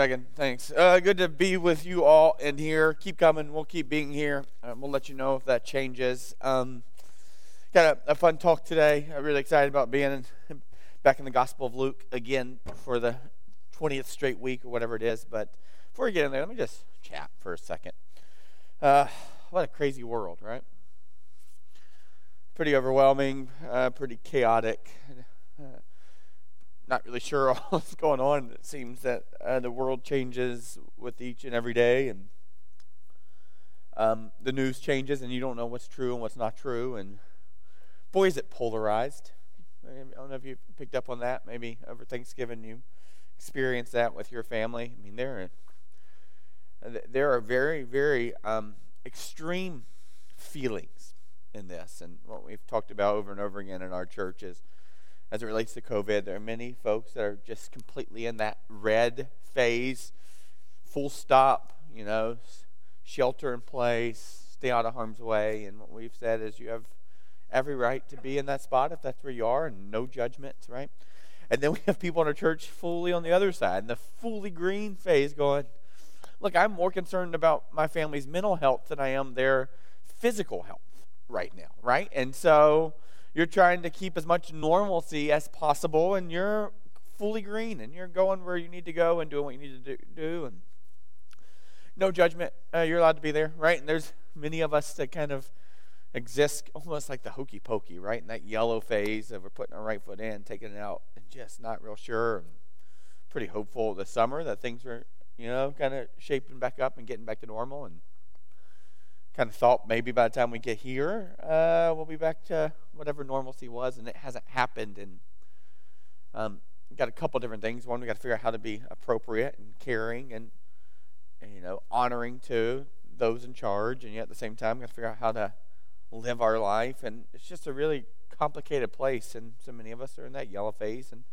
Megan. Thanks. Uh, good to be with you all in here. Keep coming. We'll keep being here. Um, we'll let you know if that changes. Um, got a, a, fun talk today. I'm really excited about being in, back in the Gospel of Luke again for the 20th straight week or whatever it is. But before we get in there, let me just chat for a second. Uh, what a crazy world, right? Pretty overwhelming, uh, pretty chaotic. Uh, not really sure what's going on. It seems that uh, the world changes with each and every day, and um, the news changes, and you don't know what's true and what's not true. And boy, is it polarized. I don't know if you picked up on that. Maybe over Thanksgiving you experienced that with your family. I mean, there are, there are very, very um, extreme feelings in this, and what we've talked about over and over again in our churches as it relates to COVID. There are many folks that are just completely in that red phase, full stop, you know, shelter in place, stay out of harm's way. And what we've said is you have every right to be in that spot if that's where you are, and no judgments, right? And then we have people in our church fully on the other side, in the fully green phase, going, Look, I'm more concerned about my family's mental health than I am their physical health right now, right? And so you're trying to keep as much normalcy as possible, and you're fully green, and you're going where you need to go and doing what you need to do. and no judgment. Uh, you're allowed to be there, right? And there's many of us that kind of exist almost like the hokey pokey, right? In that yellow phase of we're putting our right foot in, taking it out, and just not real sure. And pretty hopeful this summer that things are, you know, kind of shaping back up and getting back to normal. And kind of thought maybe by the time we get here, uh, we'll be back to whatever normalcy was, and it hasn't happened. And um, got a couple different things. One, we got to figure out how to be appropriate and caring and, and you know honoring to those in charge, and yet at the same time, we got to figure out how to live our life. And it's just a really complicated place, and so many of us are in that yellow phase. And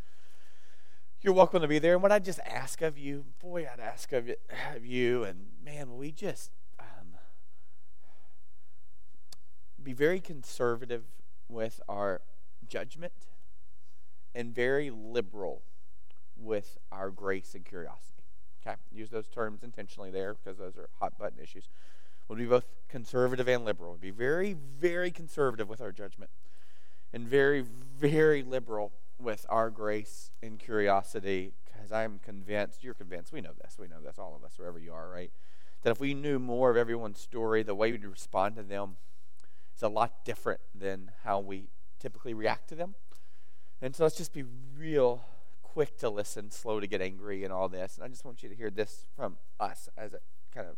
you're welcome to be there. And what I just ask of you, boy, I'd ask of you, and man, we just be very conservative with our judgment and very liberal with our grace and curiosity. Okay, use those terms intentionally there because those are hot button issues. We'll be both conservative and liberal. We'll be very, very conservative with our judgment and very, very liberal with our grace and curiosity because I'm convinced, you're convinced, we know this, we know this, all of us, wherever you are, right? That if we knew more of everyone's story, the way we'd respond to them, is a lot different than how we typically react to them. And so let's just be real quick to listen, slow to get angry, and all this. And I just want you to hear this from us as a kind of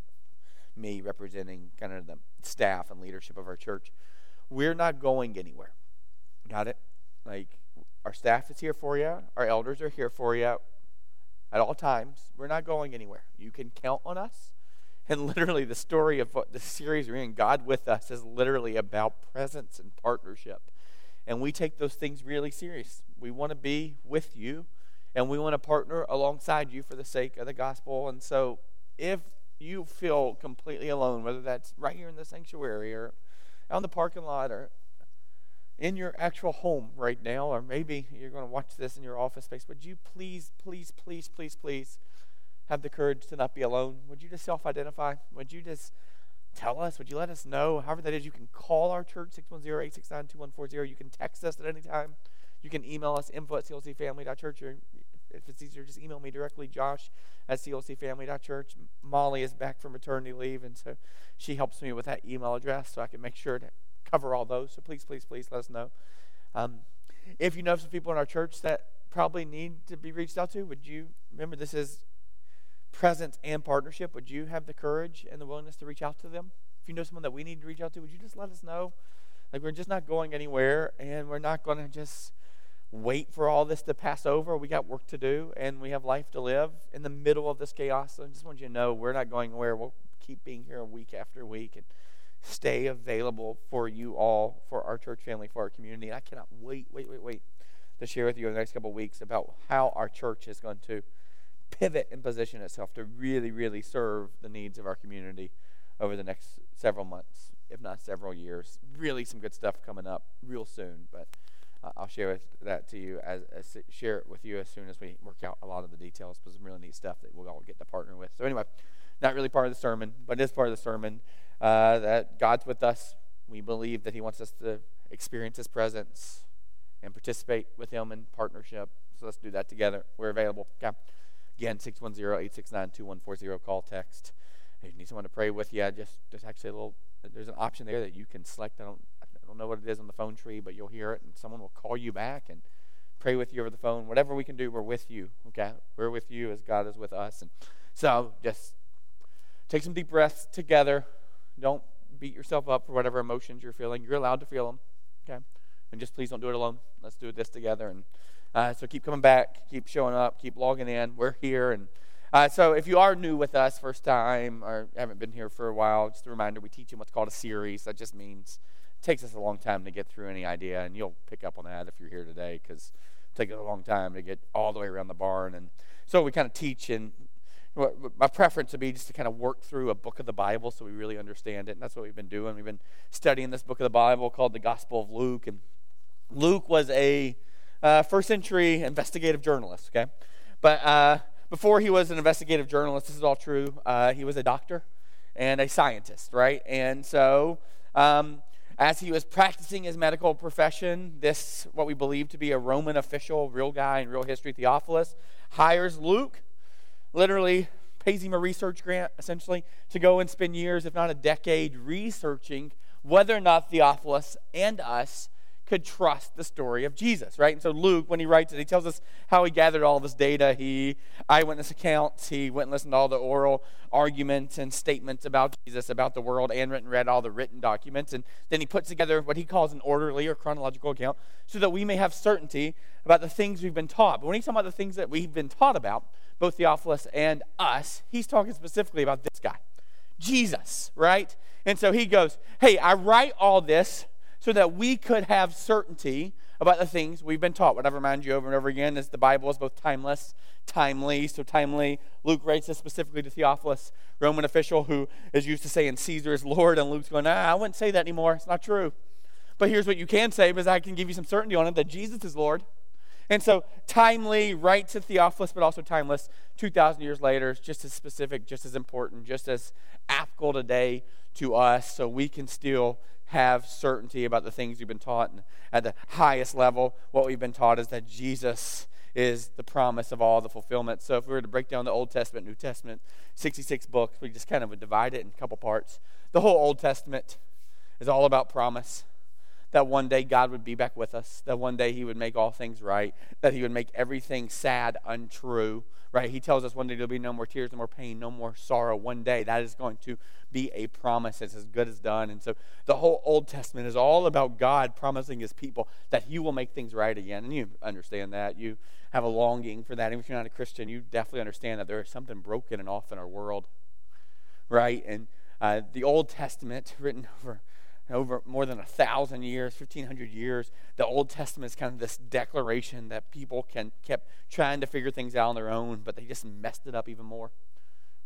me representing kind of the staff and leadership of our church. We're not going anywhere. Got it? Like, our staff is here for you, our elders are here for you at all times. We're not going anywhere. You can count on us. And literally, the story of what the series we're in, God with Us, is literally about presence and partnership. And we take those things really serious. We want to be with you, and we want to partner alongside you for the sake of the gospel. And so, if you feel completely alone, whether that's right here in the sanctuary or out in the parking lot or in your actual home right now, or maybe you're going to watch this in your office space, would you please, please, please, please, please have the courage to not be alone? Would you just self identify? Would you just tell us? Would you let us know? However, that is, you can call our church, 610 869 2140. You can text us at any time. You can email us, info at clcfamily.church. Or if it's easier, just email me directly, josh at clcfamily.church. Molly is back from maternity leave, and so she helps me with that email address so I can make sure to cover all those. So please, please, please let us know. Um, if you know some people in our church that probably need to be reached out to, would you remember this is presence and partnership, would you have the courage and the willingness to reach out to them? If you know someone that we need to reach out to, would you just let us know? Like, we're just not going anywhere, and we're not going to just wait for all this to pass over. We got work to do, and we have life to live in the middle of this chaos. So I just want you to know we're not going anywhere. We'll keep being here week after week and stay available for you all, for our church family, for our community. And I cannot wait, wait, wait, wait to share with you in the next couple of weeks about how our church is going to pivot and position itself to really, really serve the needs of our community over the next several months, if not several years. Really, some good stuff coming up real soon. But uh, I'll share with, that to you as, as, share it with you as soon as we work out a lot of the details. But some really neat stuff that we'll all get to partner with. So anyway, not really part of the sermon, but it is part of the sermon uh, that God's with us. We believe that He wants us to experience His presence and participate with Him in partnership. So let's do that together. We're available. Okay. Again, 610-869-2140. Call, text. If you need someone to pray with you, just just actually a little. There's an option there that you can select. I don't I don't know what it is on the phone tree, but you'll hear it, and someone will call you back and pray with you over the phone. Whatever we can do, we're with you. Okay, we're with you as God is with us. And so just take some deep breaths together. Don't beat yourself up for whatever emotions you're feeling. You're allowed to feel them. Okay, and just please don't do it alone. Let's do this together and uh, so keep coming back, keep showing up, keep logging in. We're here. And uh, so if you are new with us, first time, or haven't been here for a while, just a reminder we teach in what's called a series. That just means it takes us a long time to get through any idea. And you'll pick up on that if you're here today because it takes a long time to get all the way around the barn. And so we kind of teach and my preference would be just to kind of work through a book of the Bible so we really understand it. And that's what we've been doing. We've been studying this book of the Bible called the Gospel of Luke. And Luke was a uh, first century investigative journalist, okay? But uh, before he was an investigative journalist, this is all true, uh, he was a doctor and a scientist, right? And so, um, as he was practicing his medical profession, this, what we believe to be a Roman official, real guy in real history, Theophilus, hires Luke, literally pays him a research grant, essentially, to go and spend years, if not a decade, researching whether or not Theophilus and us could trust the story of Jesus, right? And so Luke, when he writes it, he tells us how he gathered all this data. He eyewitness accounts. He went and listened to all the oral arguments and statements about Jesus, about the world, and written read all the written documents. And then he puts together what he calls an orderly or chronological account so that we may have certainty about the things we've been taught. But when he's talking about the things that we've been taught about, both Theophilus and us, he's talking specifically about this guy, Jesus, right? And so he goes, Hey, I write all this so that we could have certainty about the things we've been taught. What I remind you over and over again is the Bible is both timeless, timely. So, timely, Luke writes this specifically to Theophilus, Roman official who is used to saying Caesar is Lord, and Luke's going, I wouldn't say that anymore. It's not true. But here's what you can say because I can give you some certainty on it that Jesus is Lord. And so, timely, right to Theophilus, but also timeless, 2,000 years later, just as specific, just as important, just as applicable today to us, so we can still have certainty about the things we've been taught. And at the highest level, what we've been taught is that Jesus is the promise of all the fulfillment. So if we were to break down the Old Testament, New Testament, 66 books, we just kind of would divide it in a couple parts. The whole Old Testament is all about promise that one day God would be back with us, that one day He would make all things right, that He would make everything sad untrue, right? He tells us one day there'll be no more tears, no more pain, no more sorrow. One day that is going to be a promise. It's as good as done. And so the whole Old Testament is all about God promising His people that He will make things right again. And you understand that. You have a longing for that. Even if you're not a Christian, you definitely understand that there is something broken and off in our world, right? And uh, the Old Testament, written over over more than a thousand years, 1500 years, the Old Testament is kind of this declaration that people can kept trying to figure things out on their own, but they just messed it up even more.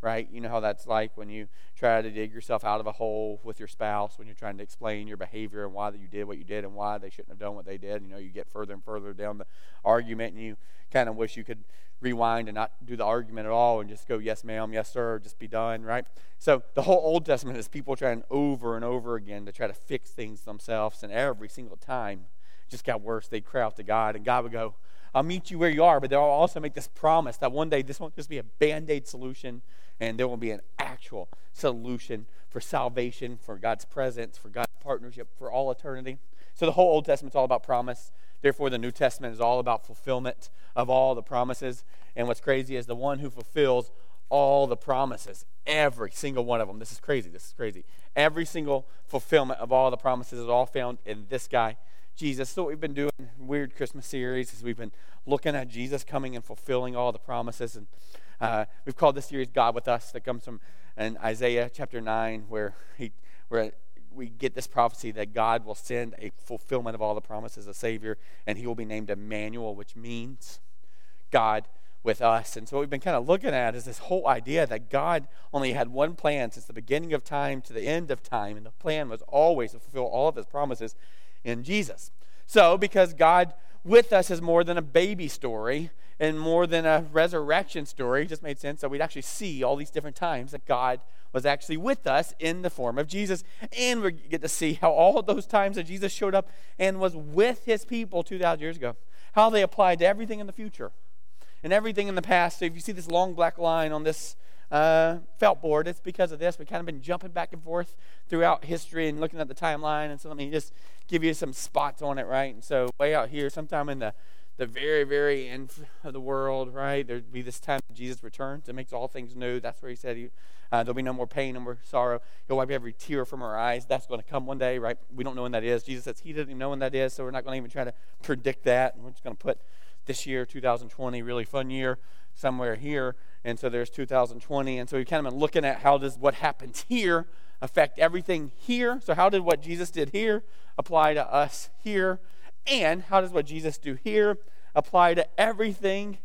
Right? You know how that's like when you try to dig yourself out of a hole with your spouse, when you're trying to explain your behavior and why you did what you did and why they shouldn't have done what they did. You know, you get further and further down the argument and you kind of wish you could rewind and not do the argument at all and just go, yes, ma'am, yes, sir, just be done, right? So the whole Old Testament is people trying over and over again to try to fix things themselves. And every single time it just got worse. They'd cry out to God, and God would go, I'll meet you where you are, but they'll also make this promise that one day this won't just be a band aid solution, and there will be an actual solution for salvation, for God's presence, for God's partnership for all eternity. So the whole Old Testament's all about promise. Therefore, the New Testament is all about fulfillment of all the promises. And what's crazy is the one who fulfills all the promises, every single one of them. This is crazy. This is crazy. Every single fulfillment of all the promises is all found in this guy, Jesus. So, what we've been doing, weird Christmas series, is we've been looking at Jesus coming and fulfilling all the promises. And uh, we've called this series God with Us, that comes from in Isaiah chapter 9, where, he, where we get this prophecy that God will send a fulfillment of all the promises, a Savior, and he will be named Emmanuel, which means God with us. And so, what we've been kind of looking at is this whole idea that God only had one plan since the beginning of time to the end of time, and the plan was always to fulfill all of his promises in Jesus. So, because God with us is more than a baby story and more than a resurrection story, it just made sense that we'd actually see all these different times that God was actually with us in the form of Jesus. And we get to see how all those times that Jesus showed up and was with his people 2,000 years ago, how they applied to everything in the future and everything in the past. So if you see this long black line on this uh, felt board, it's because of this. We've kind of been jumping back and forth throughout history and looking at the timeline. And so let me just give you some spots on it, right? And so way out here, sometime in the the very, very end of the world, right? There'd be this time Jesus returns and makes all things new. That's where he said he, uh, there'll be no more pain, no more sorrow. He'll wipe every tear from our eyes. That's going to come one day, right? We don't know when that is. Jesus says he doesn't even know when that is, so we're not going to even try to predict that. We're just going to put this year, 2020, really fun year, somewhere here. And so there's 2020. And so we've kind of been looking at how does what happens here affect everything here. So how did what Jesus did here apply to us here? And how does what Jesus do here apply to everything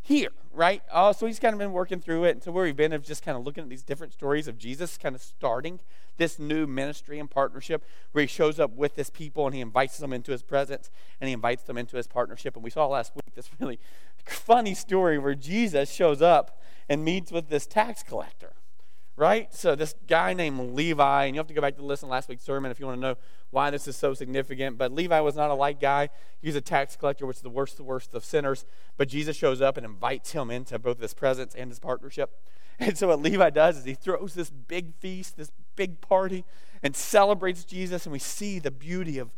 here, right? Uh, so he's kind of been working through it. And so where we've been is just kind of looking at these different stories of Jesus kind of starting this new ministry and partnership where he shows up with this people and he invites them into his presence and he invites them into his partnership. And we saw last week this really funny story where Jesus shows up and meets with this tax collector right? So this guy named Levi, and you have to go back to listen to last week's sermon if you want to know why this is so significant. But Levi was not a light guy. He was a tax collector, which is the worst, the worst of sinners. But Jesus shows up and invites him into both his presence and his partnership. And so what Levi does is he throws this big feast, this big party, and celebrates Jesus. And we see the beauty of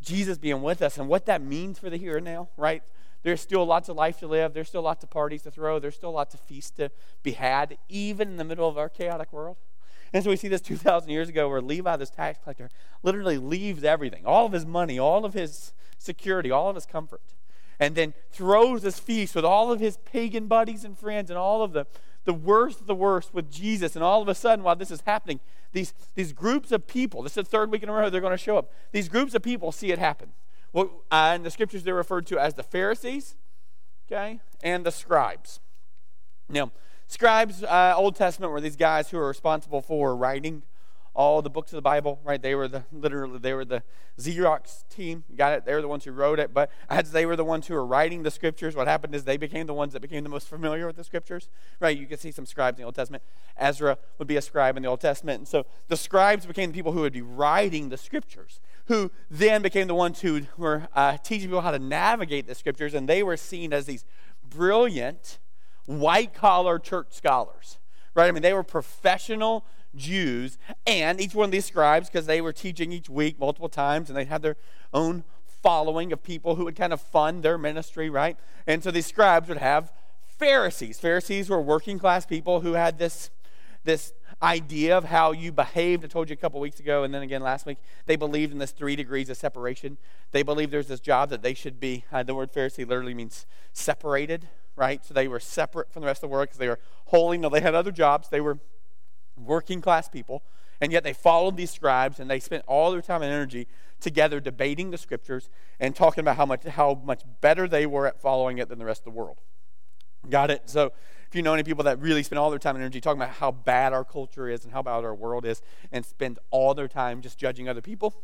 Jesus being with us and what that means for the here and now, right? There's still lots of life to live. There's still lots of parties to throw. There's still lots of feasts to be had, even in the middle of our chaotic world. And so we see this 2,000 years ago where Levi, this tax collector, literally leaves everything all of his money, all of his security, all of his comfort, and then throws this feast with all of his pagan buddies and friends and all of the, the worst of the worst with Jesus. And all of a sudden, while this is happening, these, these groups of people, this is the third week in a row they're going to show up, these groups of people see it happen. Well, uh, in the scriptures, they're referred to as the Pharisees, okay, and the scribes. Now, scribes, uh, Old Testament, were these guys who are responsible for writing all the books of the Bible, right? They were the literally they were the Xerox team. Got it? They were the ones who wrote it. But as they were the ones who were writing the scriptures, what happened is they became the ones that became the most familiar with the scriptures, right? You can see some scribes in the Old Testament. Ezra would be a scribe in the Old Testament, and so the scribes became the people who would be writing the scriptures, who then became the ones who were uh, teaching people how to navigate the scriptures, and they were seen as these brilliant white collar church scholars, right? I mean, they were professional Jews, and each one of these scribes, because they were teaching each week multiple times, and they had their own following of people who would kind of fund their ministry, right? And so these scribes would have Pharisees. Pharisees were working class people who had this, this idea of how you behaved. I told you a couple weeks ago, and then again last week. They believed in this three degrees of separation. They believed there's this job that they should be. Uh, the word Pharisee literally means separated, right? So they were separate from the rest of the world because they were holy. No, they had other jobs. They were working class people, and yet they followed these scribes and they spent all their time and energy together debating the scriptures and talking about how much, how much better they were at following it than the rest of the world. Got it? So, if you know any people that really spend all their time and energy talking about how bad our culture is and how bad our world is and spend all their time just judging other people,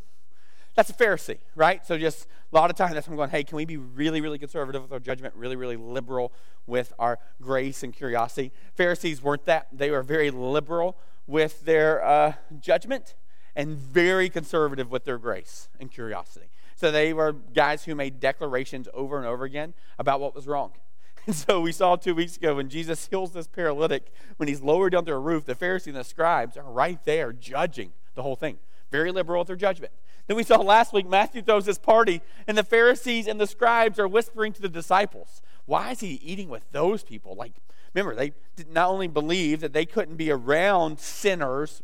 that's a Pharisee, right? So just a lot of times that's when I'm going, hey, can we be really, really conservative with our judgment, really, really liberal with our grace and curiosity? Pharisees weren't that. They were very liberal with their uh, judgment and very conservative with their grace and curiosity. So they were guys who made declarations over and over again about what was wrong. And so we saw two weeks ago when Jesus heals this paralytic, when he's lowered down to a roof, the Pharisees and the scribes are right there judging the whole thing. Very liberal with their judgment. Then we saw last week, Matthew throws this party, and the Pharisees and the scribes are whispering to the disciples, Why is he eating with those people? Like, remember, they not only believed that they couldn't be around sinners,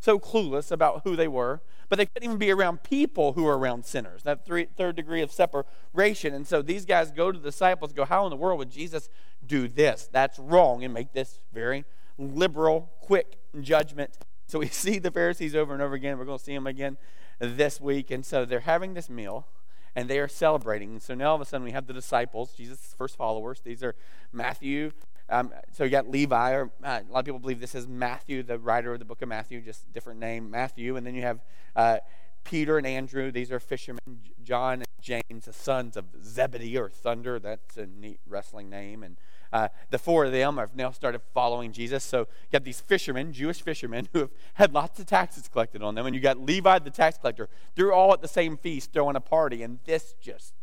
so clueless about who they were, but they couldn't even be around people who were around sinners. That three, third degree of separation. And so these guys go to the disciples, go, How in the world would Jesus do this? That's wrong, and make this very liberal, quick judgment. So we see the Pharisees over and over again. We're going to see them again this week. And so they're having this meal and they are celebrating. So now all of a sudden we have the disciples, Jesus' first followers. These are Matthew. Um, so you got Levi, or uh, a lot of people believe this is Matthew, the writer of the book of Matthew, just different name, Matthew. And then you have uh, Peter and Andrew, these are fishermen. John and James, the sons of Zebedee or Thunder, that's a neat wrestling name. And uh, the four of them have now started following Jesus. So you got these fishermen, Jewish fishermen, who have had lots of taxes collected on them. And you got Levi the tax collector. They're all at the same feast throwing a party. And this just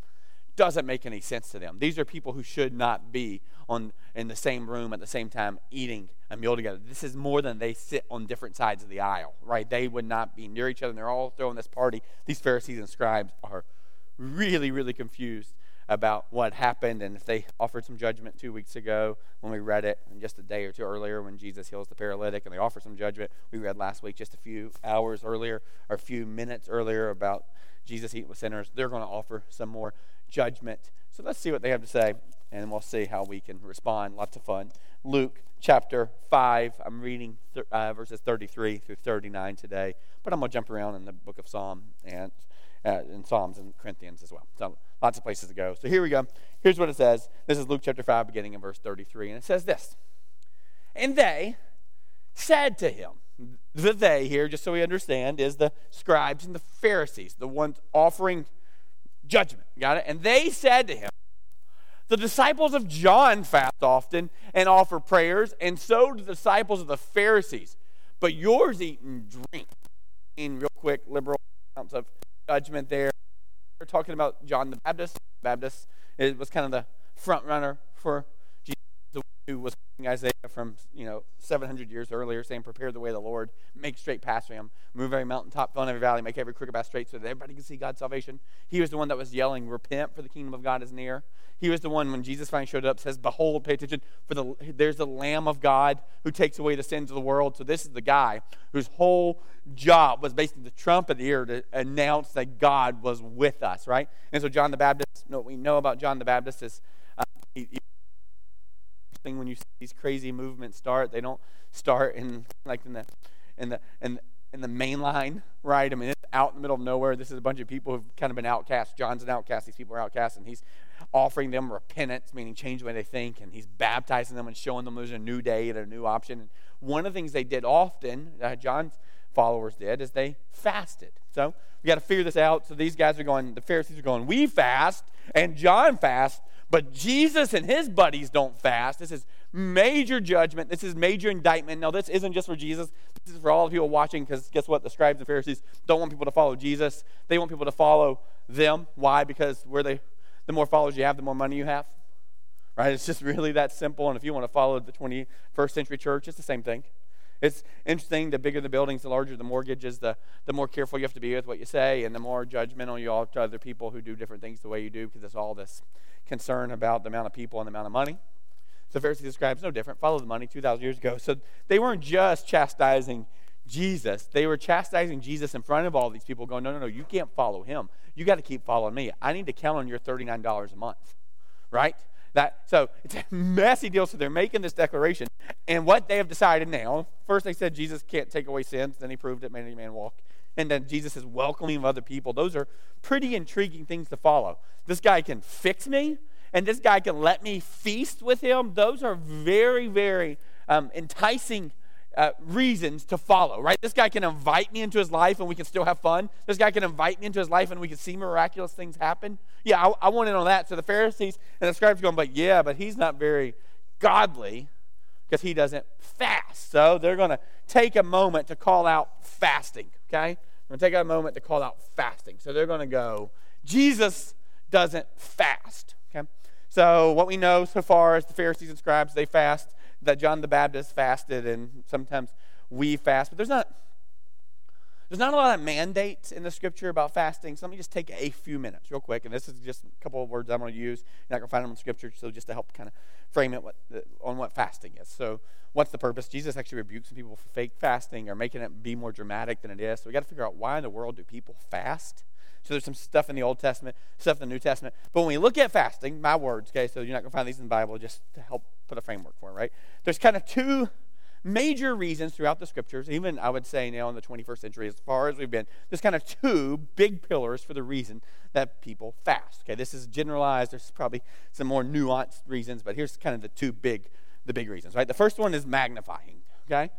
doesn't make any sense to them. These are people who should not be on in the same room at the same time eating a meal together. This is more than they sit on different sides of the aisle, right? They would not be near each other and they're all throwing this party. These Pharisees and scribes are really, really confused about what happened and if they offered some judgment two weeks ago when we read it and just a day or two earlier when jesus heals the paralytic and they offer some judgment we read last week just a few hours earlier or a few minutes earlier about jesus eating with sinners. They're going to offer some more judgment. So let's see what they have to say and we'll see how we can respond. Lots of fun. Luke chapter 5 i'm reading th- uh, verses 33 through 39 today but i'm going to jump around in the book of psalm and uh, in Psalms and Corinthians as well. So lots of places to go. So here we go. Here's what it says. This is Luke chapter 5, beginning in verse 33. And it says this And they said to him, the they here, just so we understand, is the scribes and the Pharisees, the ones offering judgment. Got it? And they said to him, The disciples of John fast often and offer prayers, and so do the disciples of the Pharisees. But yours eat and drink. In real quick, liberal amounts of judgment there. We're talking about John the Baptist. Baptist it was kind of the front runner for who was Isaiah from you know 700 years earlier, saying, "Prepare the way of the Lord, make straight paths for Him, move every mountaintop, fill every valley, make every crooked path straight, so that everybody can see God's salvation." He was the one that was yelling, "Repent, for the kingdom of God is near." He was the one when Jesus finally showed up says, "Behold, pay attention, for the there's the Lamb of God who takes away the sins of the world." So this is the guy whose whole job was basically the trumpet ear to announce that God was with us, right? And so John the Baptist, what we know about John the Baptist is uh, he, he when you see these crazy movements start. They don't start in like in the in the in, in the main line, right? I mean, it's out in the middle of nowhere. This is a bunch of people who've kind of been outcast. John's an outcast. These people are outcast, and he's offering them repentance, meaning change the way they think, and he's baptizing them and showing them there's a new day and a new option. And one of the things they did often, uh, John's followers did, is they fasted. So we got to figure this out. So these guys are going, the Pharisees are going, we fast, and John fasts, but Jesus and his buddies don't fast. This is major judgment. This is major indictment. Now, this isn't just for Jesus. This is for all the people watching because guess what? The scribes and Pharisees don't want people to follow Jesus. They want people to follow them. Why? Because where they, the more followers you have, the more money you have. Right? It's just really that simple. And if you want to follow the 21st century church, it's the same thing. It's interesting. The bigger the buildings, the larger the mortgages, the, the more careful you have to be with what you say, and the more judgmental you are to other people who do different things the way you do because it's all this concern about the amount of people and the amount of money. So Pharisees and scribes, no different. Follow the money 2,000 years ago. So they weren't just chastising Jesus. They were chastising Jesus in front of all these people, going, no, no, no, you can't follow him. You got to keep following me. I need to count on your $39 a month, right? That so it's a messy deal. So they're making this declaration, and what they have decided now. First, they said Jesus can't take away sins. Then he proved it. Many man walk. And then Jesus is welcoming of other people. Those are pretty intriguing things to follow. This guy can fix me, and this guy can let me feast with him. Those are very, very um, enticing uh, reasons to follow, right? This guy can invite me into his life and we can still have fun. This guy can invite me into his life and we can see miraculous things happen. Yeah, I, I want in on that. So the Pharisees and the scribes going, but yeah, but he's not very godly because he doesn't fast. So they're going to take a moment to call out fasting, okay? I'm going to take a moment to call out fasting. So they're going to go, Jesus doesn't fast, okay? So what we know so far is the Pharisees and scribes, they fast that John the Baptist fasted, and sometimes we fast. But there's not there's not a lot of mandates in the scripture about fasting. So let me just take a few minutes, real quick, and this is just a couple of words I'm going to use. You're not going to find them in scripture, so just to help kind of frame it what, on what fasting is. So, what's the purpose? Jesus actually rebukes some people for fake fasting or making it be more dramatic than it is. So we got to figure out why in the world do people fast? So there's some stuff in the Old Testament, stuff in the New Testament. But when we look at fasting, my words, okay, so you're not going to find these in the Bible just to help put a framework for it, right? There's kind of two major reasons throughout the scriptures, even I would say now in the 21st century, as far as we've been, there's kind of two big pillars for the reason that people fast. Okay, this is generalized. There's probably some more nuanced reasons, but here's kind of the two big, the big reasons, right? The first one is magnifying, okay?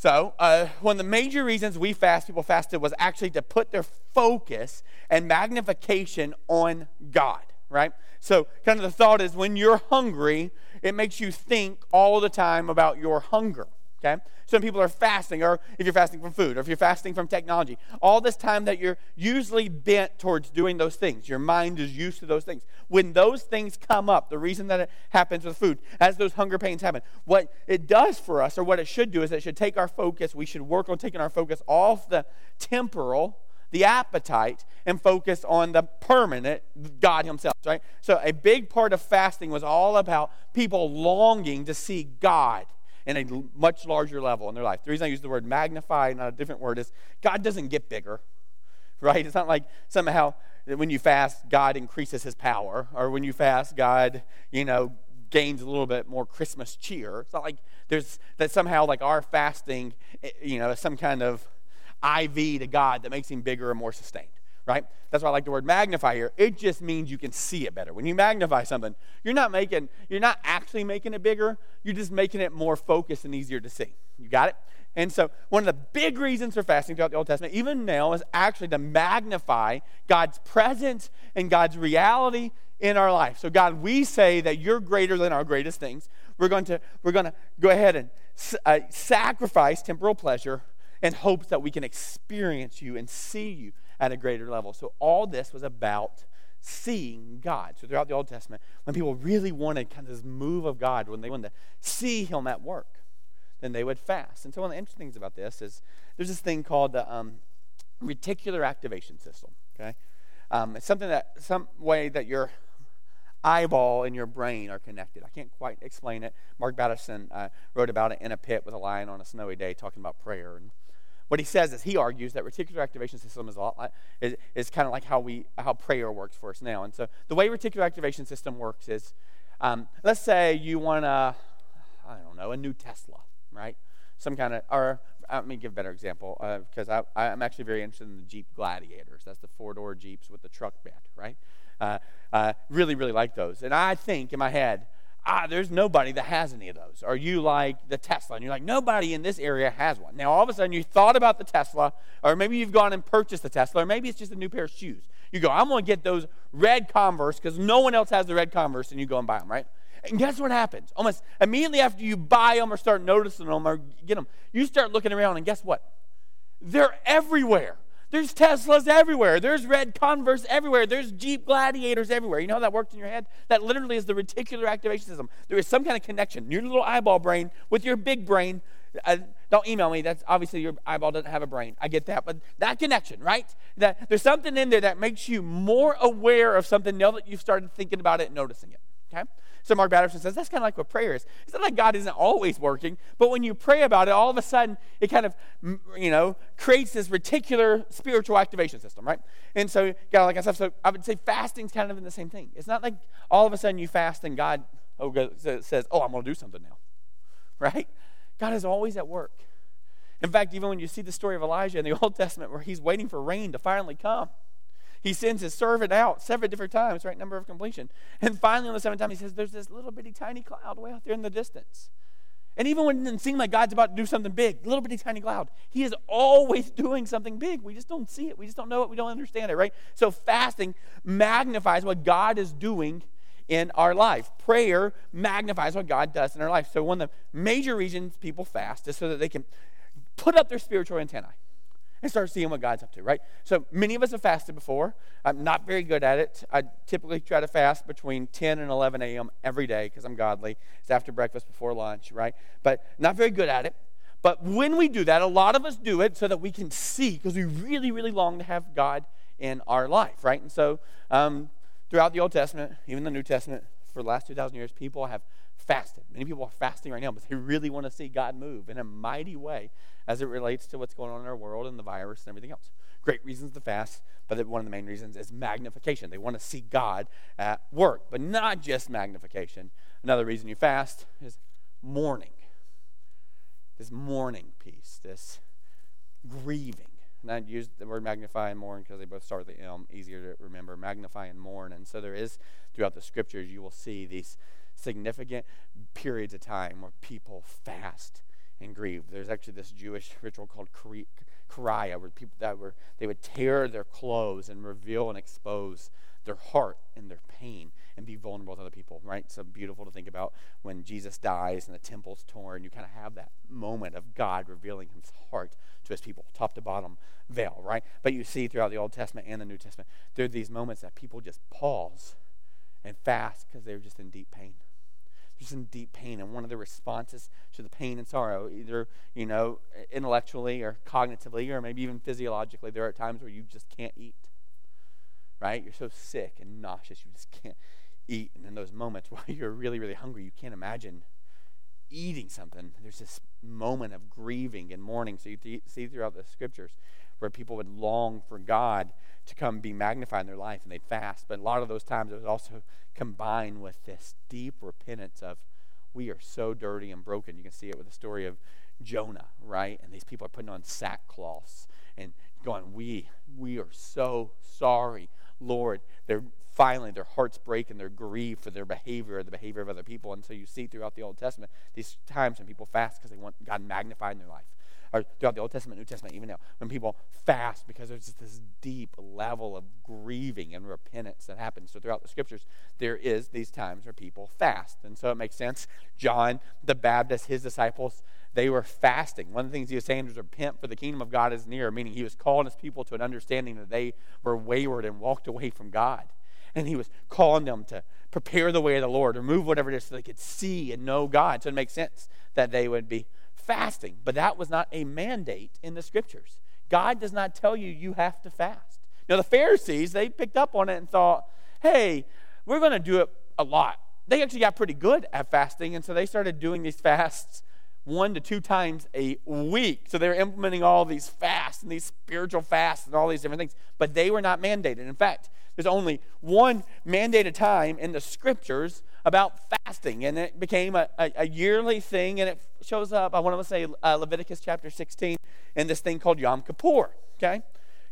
So, uh, one of the major reasons we fast, people fasted, was actually to put their focus and magnification on God, right? So, kind of the thought is when you're hungry, it makes you think all the time about your hunger. Okay? Some people are fasting, or if you're fasting from food, or if you're fasting from technology, all this time that you're usually bent towards doing those things. Your mind is used to those things. When those things come up, the reason that it happens with food, as those hunger pains happen, what it does for us, or what it should do, is it should take our focus, we should work on taking our focus off the temporal, the appetite, and focus on the permanent God Himself, right? So a big part of fasting was all about people longing to see God in a much larger level in their life. The reason I use the word magnify, not a different word, is God doesn't get bigger, right? It's not like somehow when you fast, God increases his power, or when you fast, God, you know, gains a little bit more Christmas cheer. It's not like there's that somehow like our fasting, eh, you know, is some kind of IV to God that makes him bigger and more sustained right? That's why I like the word magnify here. It just means you can see it better. When you magnify something, you're not making, you're not actually making it bigger. You're just making it more focused and easier to see. You got it? And so, one of the big reasons for fasting throughout the Old Testament, even now, is actually to magnify God's presence and God's reality in our life. So, God, we say that you're greater than our greatest things. We're going to, we're going to go ahead and uh, sacrifice temporal pleasure in hopes that we can experience you and see you at a greater level. So all this was about seeing God. So throughout the Old Testament, when people really wanted kind of this move of God, when they wanted to see Him at work, then they would fast. And so one of the interesting things about this is there's this thing called the um, reticular activation system. Okay, um, it's something that some way that your eyeball and your brain are connected. I can't quite explain it. Mark Batterson uh, wrote about it in a pit with a lion on a snowy day, talking about prayer and what he says is he argues that reticular activation system is, lot, is, is kind of like how, we, how prayer works for us now. And so the way reticular activation system works is um, let's say you want a, I don't know, a new Tesla, right? Some kind of, or uh, let me give a better example because uh, I, I'm actually very interested in the Jeep Gladiators. That's the four door Jeeps with the truck bed, right? Uh, uh, really, really like those. And I think in my head, ah, there's nobody that has any of those. Or you like the Tesla, and you're like, nobody in this area has one. Now, all of a sudden, you thought about the Tesla, or maybe you've gone and purchased the Tesla, or maybe it's just a new pair of shoes. You go, I'm going to get those red Converse because no one else has the red Converse, and you go and buy them, right? And guess what happens? Almost immediately after you buy them or start noticing them or get them, you start looking around, and guess what? They're everywhere. There's Teslas everywhere. There's red Converse everywhere. There's Jeep Gladiators everywhere. You know how that works in your head? That literally is the reticular activation system. There is some kind of connection, your little eyeball brain with your big brain. Uh, don't email me. That's obviously your eyeball doesn't have a brain. I get that, but that connection, right? That there's something in there that makes you more aware of something now that you've started thinking about it and noticing it. Okay? So Mark Batterson says that's kind of like what prayer is. It's not like God isn't always working, but when you pray about it, all of a sudden it kind of, you know, creates this reticular spiritual activation system, right? And so, God, like I said, so I would say fasting's kind of in the same thing. It's not like all of a sudden you fast and God oh, says, oh, I'm going to do something now, right? God is always at work. In fact, even when you see the story of Elijah in the Old Testament where he's waiting for rain to finally come, he sends his servant out seven different times, right? Number of completion. And finally, on the seventh time, he says, There's this little bitty tiny cloud way out there in the distance. And even when it doesn't seem like God's about to do something big, little bitty tiny cloud, He is always doing something big. We just don't see it. We just don't know it. We don't understand it, right? So fasting magnifies what God is doing in our life. Prayer magnifies what God does in our life. So one of the major reasons people fast is so that they can put up their spiritual antennae and start seeing what God's up to, right? So many of us have fasted before. I'm not very good at it. I typically try to fast between 10 and 11 a.m. every day because I'm godly. It's after breakfast, before lunch, right? But not very good at it. But when we do that, a lot of us do it so that we can see because we really, really long to have God in our life, right? And so um, throughout the Old Testament, even the New Testament, for the last 2,000 years, people have fasted. Many people are fasting right now, but they really want to see God move in a mighty way as it relates to what's going on in our world and the virus and everything else. Great reasons to fast, but one of the main reasons is magnification. They want to see God at work, but not just magnification. Another reason you fast is mourning. This mourning piece, this grieving. And I use the word magnify and mourn because they both start with the M, easier to remember. Magnify and mourn. And so there is, throughout the scriptures, you will see these significant periods of time where people fast and grieve. There's actually this Jewish ritual called Keriah, where people that were they would tear their clothes and reveal and expose their heart and their pain and be vulnerable to other people, right? So beautiful to think about when Jesus dies and the temple's torn. You kind of have that moment of God revealing his heart to his people, top to bottom veil, right? But you see throughout the Old Testament and the New Testament, there are these moments that people just pause and fast because they're just in deep pain just in deep pain. And one of the responses to the pain and sorrow, either, you know, intellectually or cognitively or maybe even physiologically, there are times where you just can't eat. Right? You're so sick and nauseous, you just can't eat. And in those moments while you're really, really hungry, you can't imagine eating something. There's this moment of grieving and mourning. So you see throughout the scriptures where people would long for God to come be magnified in their life and they'd fast. But a lot of those times it was also combined with this deep repentance of we are so dirty and broken. You can see it with the story of Jonah, right? And these people are putting on sackcloths and going, We we are so sorry, Lord. They're finally their hearts break and they're grieved for their behavior or the behavior of other people. And so you see throughout the Old Testament these times when people fast because they want God magnified in their life or throughout the Old Testament, New Testament, even now, when people fast because there's just this deep level of grieving and repentance that happens. So throughout the scriptures, there is these times where people fast. And so it makes sense. John the Baptist, his disciples, they were fasting. One of the things he was saying was repent for the kingdom of God is near, meaning he was calling his people to an understanding that they were wayward and walked away from God. And he was calling them to prepare the way of the Lord, remove whatever it is so they could see and know God. So it makes sense that they would be fasting, but that was not a mandate in the scriptures. God does not tell you you have to fast. Now, the Pharisees, they picked up on it and thought, hey, we're going to do it a lot. They actually got pretty good at fasting, and so they started doing these fasts one to two times a week. So they're implementing all these fasts and these spiritual fasts and all these different things, but they were not mandated. In fact, there's only one mandated time in the scriptures about fasting, and it became a, a, a yearly thing, and it shows up, I want to say uh, Leviticus chapter 16, in this thing called Yom Kippur, okay?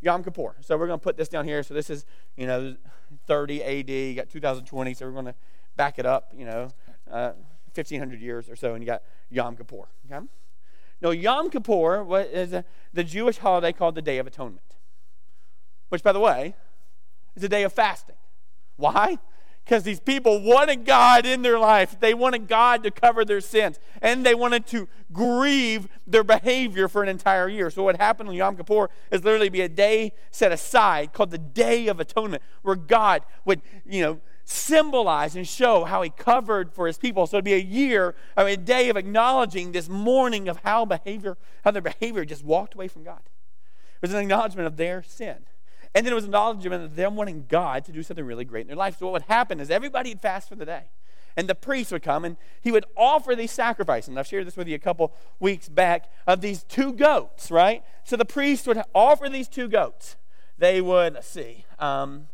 Yom Kippur. So we're going to put this down here. So this is, you know, 30 AD, you got 2020, so we're going to back it up, you know, uh, 1500 years or so, and you got Yom Kippur, okay? No, Yom Kippur is the Jewish holiday called the Day of Atonement, which, by the way, is a day of fasting. Why? because these people wanted God in their life. They wanted God to cover their sins, and they wanted to grieve their behavior for an entire year. So, what happened on Yom Kippur is literally be a day set aside called the Day of Atonement, where God would, you know, symbolize and show how He covered for His people. So, it'd be a year, I mean, a day of acknowledging this mourning of how behavior, how their behavior just walked away from God. It was an acknowledgement of their sin. And then it was acknowledgement of them wanting God to do something really great in their life. So what would happen is everybody would fast for the day. And the priest would come and he would offer these sacrifices. And I've shared this with you a couple weeks back of these two goats, right? So the priest would offer these two goats. They would, let's see, um,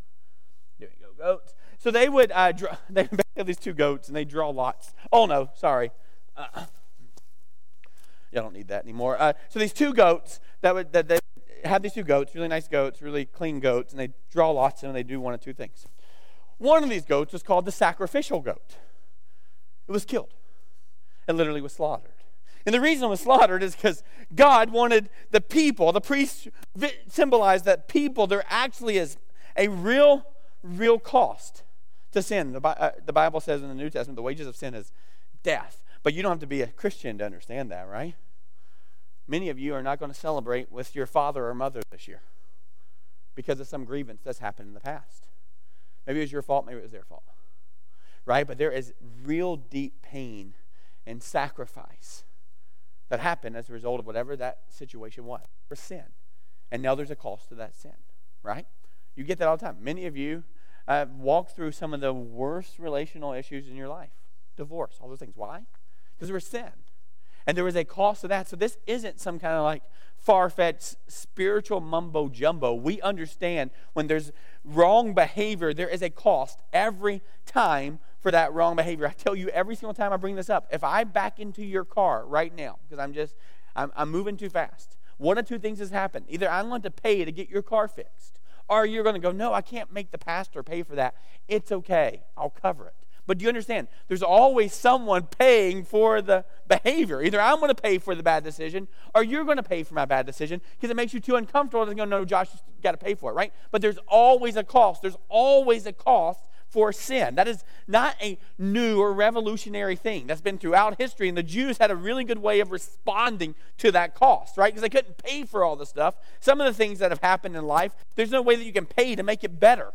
there you go, goats. So they would, uh, draw, they have these two goats and they draw lots. Oh no, sorry. Uh, you don't need that anymore. Uh, so these two goats that would that they have these two goats, really nice goats, really clean goats, and they draw lots and they do one of two things. One of these goats was called the sacrificial goat. It was killed. It literally was slaughtered. And the reason it was slaughtered is because God wanted the people, the priests symbolized that people, there actually is a real, real cost to sin. The, uh, the Bible says in the New Testament the wages of sin is death. But you don't have to be a Christian to understand that, right? Many of you are not going to celebrate with your father or mother this year because of some grievance that's happened in the past. Maybe it was your fault, maybe it was their fault. Right? But there is real deep pain and sacrifice that happened as a result of whatever that situation was for sin. And now there's a cost to that sin, right? You get that all the time. Many of you uh, walk through some of the worst relational issues in your life divorce, all those things. Why? Because there was sin. And there was a cost to that. So this isn't some kind of like far fetched spiritual mumbo jumbo. We understand when there's wrong behavior, there is a cost every time for that wrong behavior. I tell you every single time I bring this up, if I back into your car right now, because I'm just, I'm, I'm moving too fast, one of two things has happened. Either I'm going to pay to get your car fixed, or you're going to go, no, I can't make the pastor pay for that. It's okay. I'll cover it. But do you understand? There's always someone paying for the behavior. Either I'm going to pay for the bad decision or you're going to pay for my bad decision because it makes you too uncomfortable to go, no, Josh, you got to pay for it, right? But there's always a cost. There's always a cost for sin. That is not a new or revolutionary thing. That's been throughout history, and the Jews had a really good way of responding to that cost, right? Because they couldn't pay for all the stuff. Some of the things that have happened in life, there's no way that you can pay to make it better,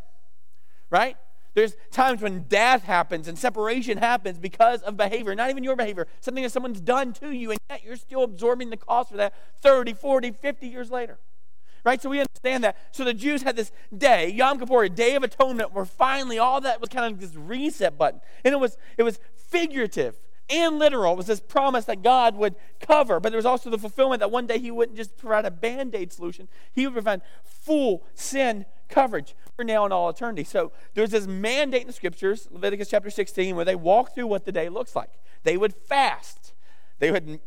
right? There's times when death happens and separation happens because of behavior, not even your behavior, something that someone's done to you, and yet you're still absorbing the cost for that 30, 40, 50 years later. Right? So we understand that. So the Jews had this day, Yom Kippur, a day of atonement, where finally all that was kind of this reset button. And it was it was figurative and literal. It was this promise that God would cover, but there was also the fulfillment that one day He wouldn't just provide a band aid solution, He would provide full sin coverage for now and all eternity. So there's this mandate in the scriptures, Leviticus chapter 16, where they walk through what the day looks like. They would fast, they would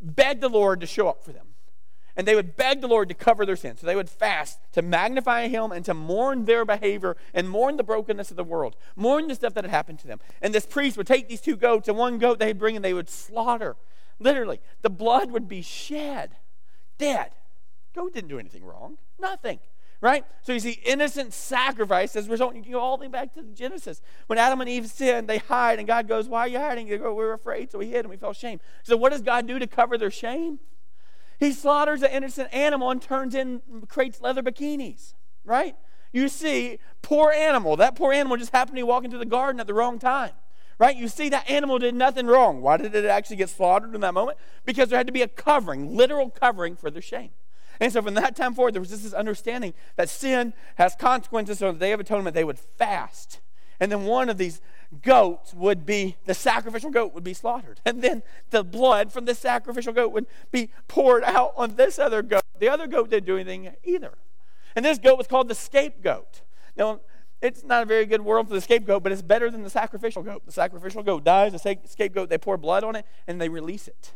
beg the Lord to show up for them. And they would beg the Lord to cover their sins. So they would fast to magnify Him and to mourn their behavior and mourn the brokenness of the world, mourn the stuff that had happened to them. And this priest would take these two goats, and one goat they'd bring and they would slaughter. Literally, the blood would be shed. Dead. Goat didn't do anything wrong. Nothing right? So you see, innocent sacrifice as a result. You go all the way back to Genesis. When Adam and Eve sinned, they hide, and God goes, Why are you hiding? They go, We were afraid, so we hid and we felt shame. So what does God do to cover their shame? He slaughters an innocent animal and turns in, creates leather bikinis, right? You see, poor animal. That poor animal just happened to be walking through the garden at the wrong time. Right? You see, that animal did nothing wrong. Why did it actually get slaughtered in that moment? Because there had to be a covering, literal covering for their shame. And so from that time forward, there was just this understanding that sin has consequences. So on the Day of Atonement, they would fast. And then one of these goats would be, the sacrificial goat would be slaughtered. And then the blood from the sacrificial goat would be poured out on this other goat. The other goat didn't do anything either. And this goat was called the scapegoat. Now, it's not a very good world for the scapegoat, but it's better than the sacrificial goat. The sacrificial goat dies, the scapegoat, they pour blood on it, and they release it.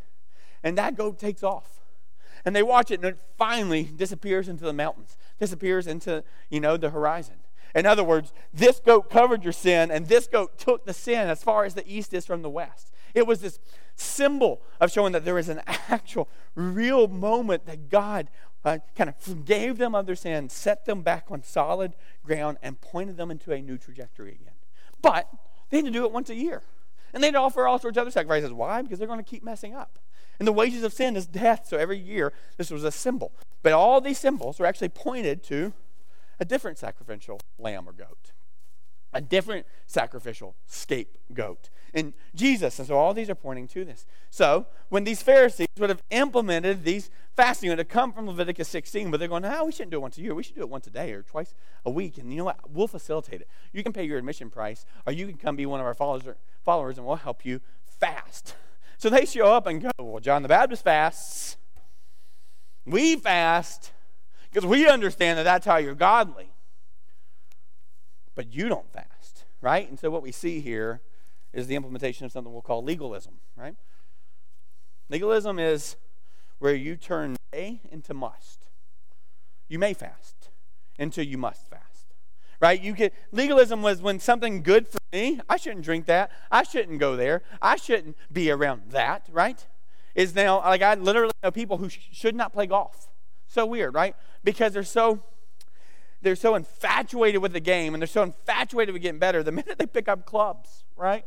And that goat takes off and they watch it and it finally disappears into the mountains disappears into you know the horizon. In other words this goat covered your sin and this goat took the sin as far as the east is from the west. It was this symbol of showing that there was an actual real moment that god uh, kind of forgave them of their sin set them back on solid ground and pointed them into a new trajectory again. But they had to do it once a year and they'd offer all sorts of other sacrifices. Why? Because they're going to keep messing up and the wages of sin is death. So every year, this was a symbol. But all these symbols were actually pointed to a different sacrificial lamb or goat, a different sacrificial scapegoat. And Jesus, and so all these are pointing to this. So when these Pharisees would have implemented these fasting, it would have come from Leviticus 16, but they're going, no, we shouldn't do it once a year. We should do it once a day or twice a week. And you know what? We'll facilitate it. You can pay your admission price, or you can come be one of our followers, and we'll help you fast. So they show up and go, Well, John the Baptist fasts. We fast because we understand that that's how you're godly. But you don't fast, right? And so what we see here is the implementation of something we'll call legalism, right? Legalism is where you turn may into must. You may fast until you must fast right? You get legalism was when something good for me, I shouldn't drink that. I shouldn't go there. I shouldn't be around that, right? Is now like I literally know people who sh- should not play golf. So weird, right? Because they're so they're so infatuated with the game and they're so infatuated with getting better. The minute they pick up clubs, right?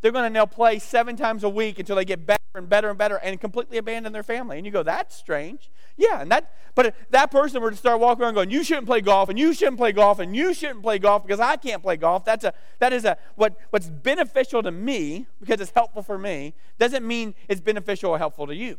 They're going to now play seven times a week until they get better and better and better and completely abandon their family. And you go, that's strange. Yeah, and that, but that person were to start walking around going, you shouldn't play golf and you shouldn't play golf and you shouldn't play golf because I can't play golf. That's a, that is a, what, what's beneficial to me because it's helpful for me doesn't mean it's beneficial or helpful to you.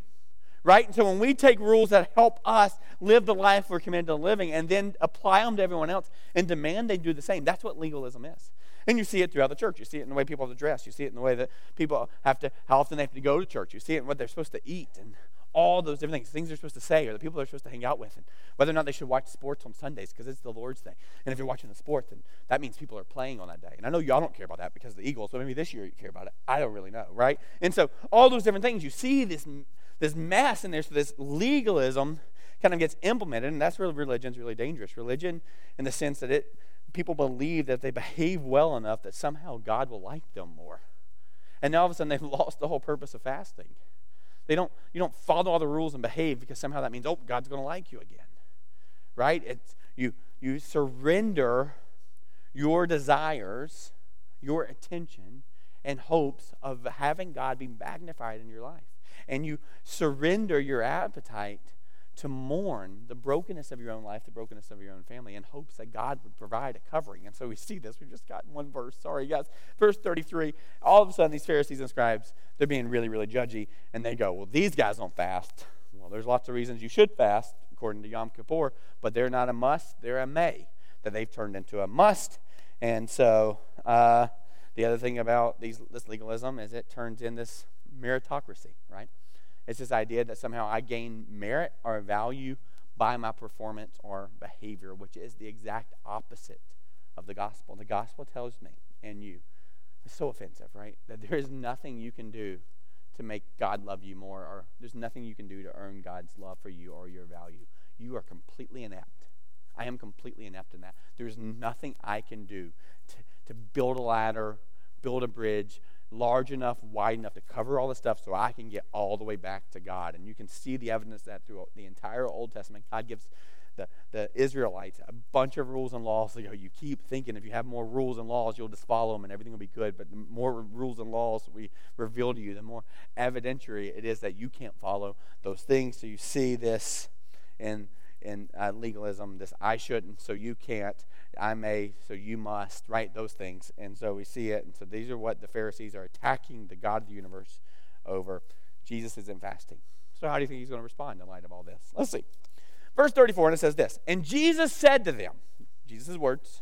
Right? And so when we take rules that help us live the life we're commanded to living and then apply them to everyone else and demand they do the same, that's what legalism is. And you see it throughout the church. You see it in the way people have to dress. You see it in the way that people have to, how often they have to go to church. You see it in what they're supposed to eat and all those different things, things they're supposed to say or the people they're supposed to hang out with, and whether or not they should watch sports on Sundays because it's the Lord's day. And if you're watching the sport, then that means people are playing on that day. And I know y'all don't care about that because of the Eagles, but maybe this year you care about it. I don't really know, right? And so all those different things, you see this, this mess in there, so this legalism kind of gets implemented, and that's where religion's really dangerous. Religion, in the sense that it people believe that they behave well enough that somehow God will like them more. And now all of a sudden they've lost the whole purpose of fasting. They don't, you don't follow all the rules and behave because somehow that means, oh, God's going to like you again. Right? It's, you, you surrender your desires, your attention, and hopes of having God be magnified in your life. And you surrender your appetite to mourn the brokenness of your own life, the brokenness of your own family, in hopes that God would provide a covering. And so we see this. We've just got one verse. Sorry, guys. Verse 33. All of a sudden, these Pharisees and scribes, they're being really, really judgy. And they go, Well, these guys don't fast. Well, there's lots of reasons you should fast, according to Yom Kippur, but they're not a must, they're a may, that they've turned into a must. And so uh, the other thing about these, this legalism is it turns in this meritocracy, right? It's this idea that somehow I gain merit or value by my performance or behavior, which is the exact opposite of the gospel. The gospel tells me and you, it's so offensive, right? That there is nothing you can do to make God love you more, or there's nothing you can do to earn God's love for you or your value. You are completely inept. I am completely inept in that. There's nothing I can do to, to build a ladder, build a bridge, large enough, wide enough to cover all the stuff so I can get all the way back to God. And you can see the evidence that through the entire Old Testament, God gives the, the Israelites a bunch of rules and laws. So, you, know, you keep thinking if you have more rules and laws, you'll just follow them and everything will be good. But the more rules and laws we reveal to you, the more evidentiary it is that you can't follow those things. So you see this in in uh, legalism, this I shouldn't, so you can't, I may, so you must, right? Those things. And so we see it. And so these are what the Pharisees are attacking the God of the universe over. Jesus is in fasting. So how do you think he's going to respond in light of all this? Let's see. Verse 34, and it says this And Jesus said to them, Jesus' words,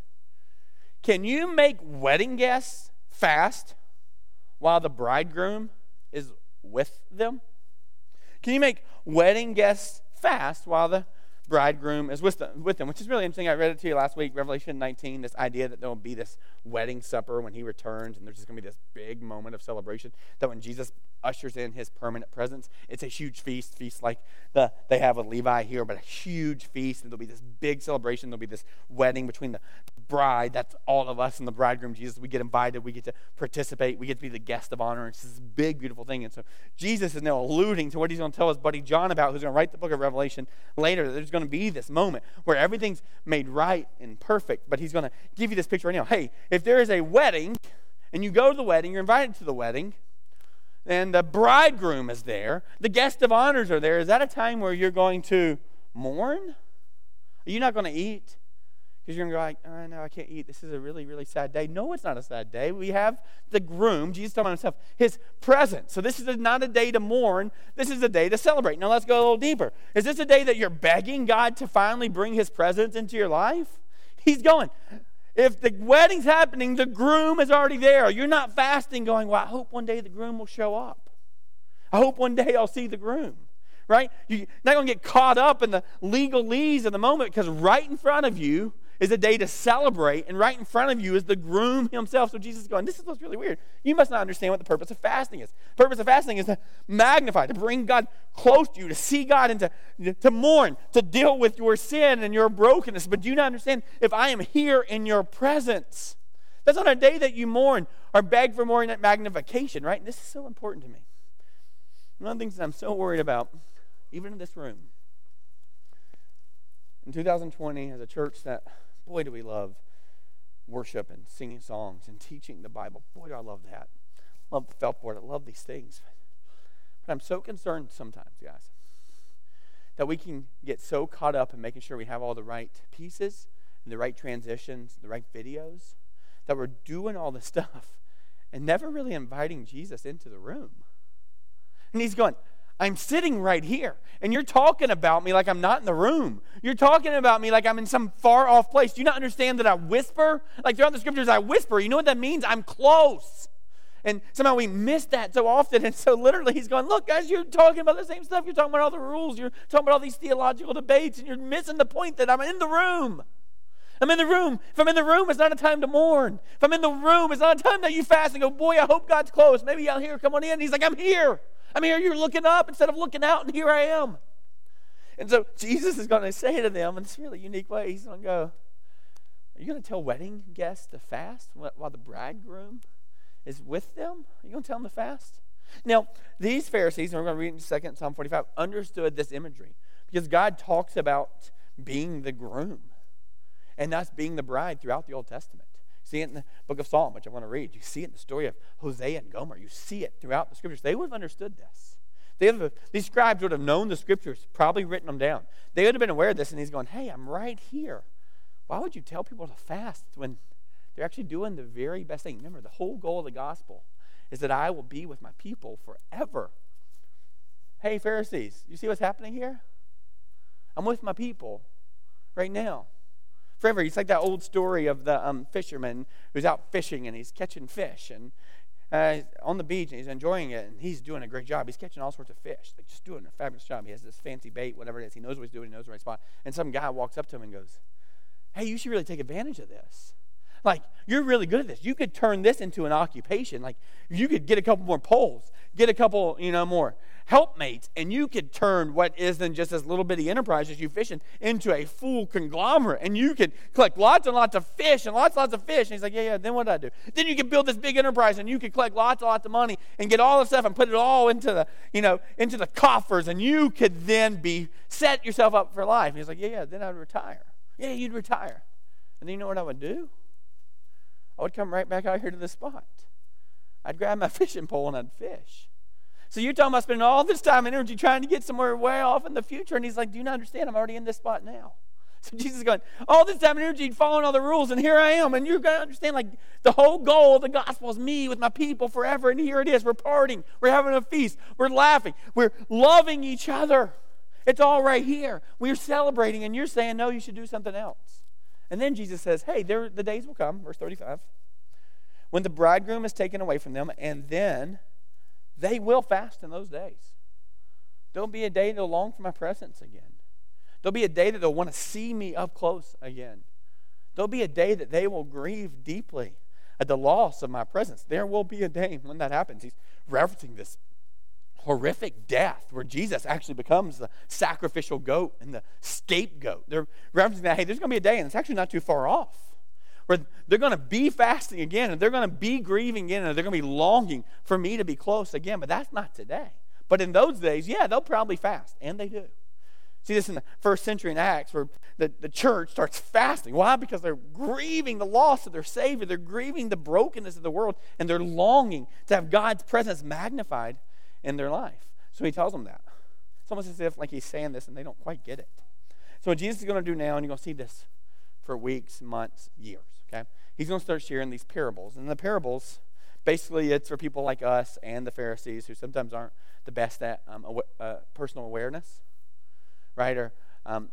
Can you make wedding guests fast while the bridegroom is with them? Can you make wedding guests fast while the bridegroom is with them, with them, which is really interesting. I read it to you last week, Revelation 19, this idea that there will be this wedding supper when he returns, and there's just going to be this big moment of celebration. That when Jesus ushers in his permanent presence, it's a huge feast, feast like the they have with Levi here, but a huge feast, and there'll be this big celebration. There'll be this wedding between the bride, that's all of us, and the bridegroom, Jesus. We get invited, we get to participate, we get to be the guest of honor. It's this big, beautiful thing. And so Jesus is now alluding to what he's going to tell his buddy John about, who's going to write the book of Revelation later. There's going to be this moment where everything's made right and perfect, but he's going to give you this picture right now. Hey, if there is a wedding, and you go to the wedding, you're invited to the wedding, and the bridegroom is there, the guest of honors are there, is that a time where you're going to mourn? Are you not going to eat? Because you're going to go like, oh, no, I can't eat. This is a really, really sad day. No, it's not a sad day. We have the groom, Jesus talking about himself, his presence. So this is not a day to mourn. This is a day to celebrate. Now let's go a little deeper. Is this a day that you're begging God to finally bring his presence into your life? He's going, if the wedding's happening, the groom is already there. You're not fasting going, well, I hope one day the groom will show up. I hope one day I'll see the groom right? You're not going to get caught up in the legalese of the moment because right in front of you is a day to celebrate, and right in front of you is the groom himself. So Jesus is going, This is what's really weird. You must not understand what the purpose of fasting is. The purpose of fasting is to magnify, to bring God close to you, to see God and to, to mourn, to deal with your sin and your brokenness. But do you not understand? If I am here in your presence, that's on a day that you mourn or beg for more magnification, right? And this is so important to me. One of the things that I'm so worried about, even in this room, in 2020, as a church that Boy, do we love worship and singing songs and teaching the Bible. Boy, do I love that. Love Feltboard. I love these things. But I'm so concerned sometimes, guys, that we can get so caught up in making sure we have all the right pieces and the right transitions, the right videos, that we're doing all this stuff and never really inviting Jesus into the room. And he's going, I'm sitting right here. And you're talking about me like I'm not in the room. You're talking about me like I'm in some far off place. Do you not understand that I whisper? Like throughout the scriptures, I whisper. You know what that means? I'm close. And somehow we miss that so often. And so literally he's going, Look, guys, you're talking about the same stuff. You're talking about all the rules. You're talking about all these theological debates. And you're missing the point that I'm in the room. I'm in the room. If I'm in the room, it's not a time to mourn. If I'm in the room, it's not a time that you fast and go, Boy, I hope God's close. Maybe I'll hear, come on in. He's like, I'm here. I'm here. You're looking up instead of looking out, and here I am. And so Jesus is going to say to them in this really unique way, He's going to go, Are you going to tell wedding guests to fast while the bridegroom is with them? Are you going to tell them to fast? Now, these Pharisees, and we're going to read in second Psalm 45, understood this imagery because God talks about being the groom and that's being the bride throughout the Old Testament. See it in the book of Psalm, which I want to read. You see it in the story of Hosea and Gomer. You see it throughout the scriptures. They would have understood this. Have, these scribes would have known the scriptures, probably written them down. They would have been aware of this, and he's going, Hey, I'm right here. Why would you tell people to fast when they're actually doing the very best thing? Remember, the whole goal of the gospel is that I will be with my people forever. Hey, Pharisees, you see what's happening here? I'm with my people right now. Forever. It's like that old story of the um, fisherman who's out fishing and he's catching fish and uh, on the beach and he's enjoying it and he's doing a great job. He's catching all sorts of fish, like just doing a fabulous job. He has this fancy bait, whatever it is. He knows what he's doing. He knows the right spot. And some guy walks up to him and goes, "Hey, you should really take advantage of this." Like, you're really good at this. You could turn this into an occupation. Like, you could get a couple more poles, get a couple, you know, more helpmates, and you could turn what isn't just this little bitty enterprise as you fishing into a full conglomerate. And you could collect lots and lots of fish and lots and lots of fish. And he's like, Yeah, yeah, then what do I do? Then you could build this big enterprise and you could collect lots and lots of money and get all the stuff and put it all into the, you know, into the coffers, and you could then be set yourself up for life. And he's like, Yeah, yeah, then I'd retire. Yeah, you'd retire. And then you know what I would do? I would come right back out here to the spot. I'd grab my fishing pole and I'd fish. So you're talking about spending all this time and energy trying to get somewhere way off in the future. And he's like, Do you not understand? I'm already in this spot now. So Jesus is going, All this time and energy following all the rules, and here I am. And you're going to understand, like, the whole goal of the gospel is me with my people forever. And here it is. We're partying. We're having a feast. We're laughing. We're loving each other. It's all right here. We're celebrating, and you're saying, No, you should do something else. And then Jesus says, Hey, there, the days will come, verse 35, when the bridegroom is taken away from them, and then they will fast in those days. There'll be a day they'll long for my presence again. There'll be a day that they'll want to see me up close again. There'll be a day that they will grieve deeply at the loss of my presence. There will be a day when that happens. He's referencing this horrific death where Jesus actually becomes the sacrificial goat and the scapegoat. They're referencing that, hey, there's going to be a day, and it's actually not too far off, where they're going to be fasting again, and they're going to be grieving again, and they're going to be longing for me to be close again. But that's not today. But in those days, yeah, they'll probably fast, and they do. See this in the first century in Acts, where the, the church starts fasting. Why? Because they're grieving the loss of their Savior. They're grieving the brokenness of the world, and they're longing to have God's presence magnified in their life. So he tells them that. It's almost as if like he's saying this and they don't quite get it. So what Jesus is going to do now, and you're going to see this for weeks, months, years, okay? He's going to start sharing these parables. And the parables, basically, it's for people like us and the Pharisees who sometimes aren't the best at um, uh, personal awareness, right? Or um,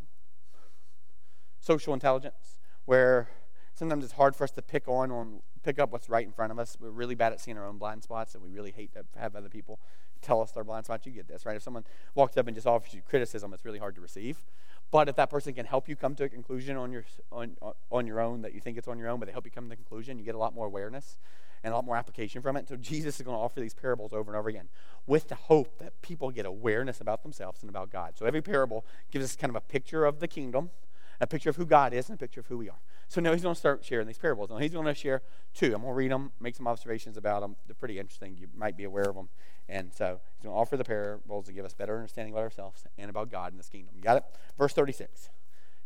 social intelligence, where sometimes it's hard for us to pick on on pick up what's right in front of us. We're really bad at seeing our own blind spots, and we really hate to have other people tell us their blind spots. You get this, right? If someone walks up and just offers you criticism, it's really hard to receive. But if that person can help you come to a conclusion on your on on your own that you think it's on your own, but they help you come to the conclusion, you get a lot more awareness and a lot more application from it. So Jesus is going to offer these parables over and over again with the hope that people get awareness about themselves and about God. So every parable gives us kind of a picture of the kingdom, a picture of who God is, and a picture of who we are. So now he's going to start sharing these parables. Now he's going to share two. I'm going to read them, make some observations about them. They're pretty interesting. You might be aware of them. And so he's going to offer the parables to give us better understanding about ourselves and about God and this kingdom. You got it? Verse 36.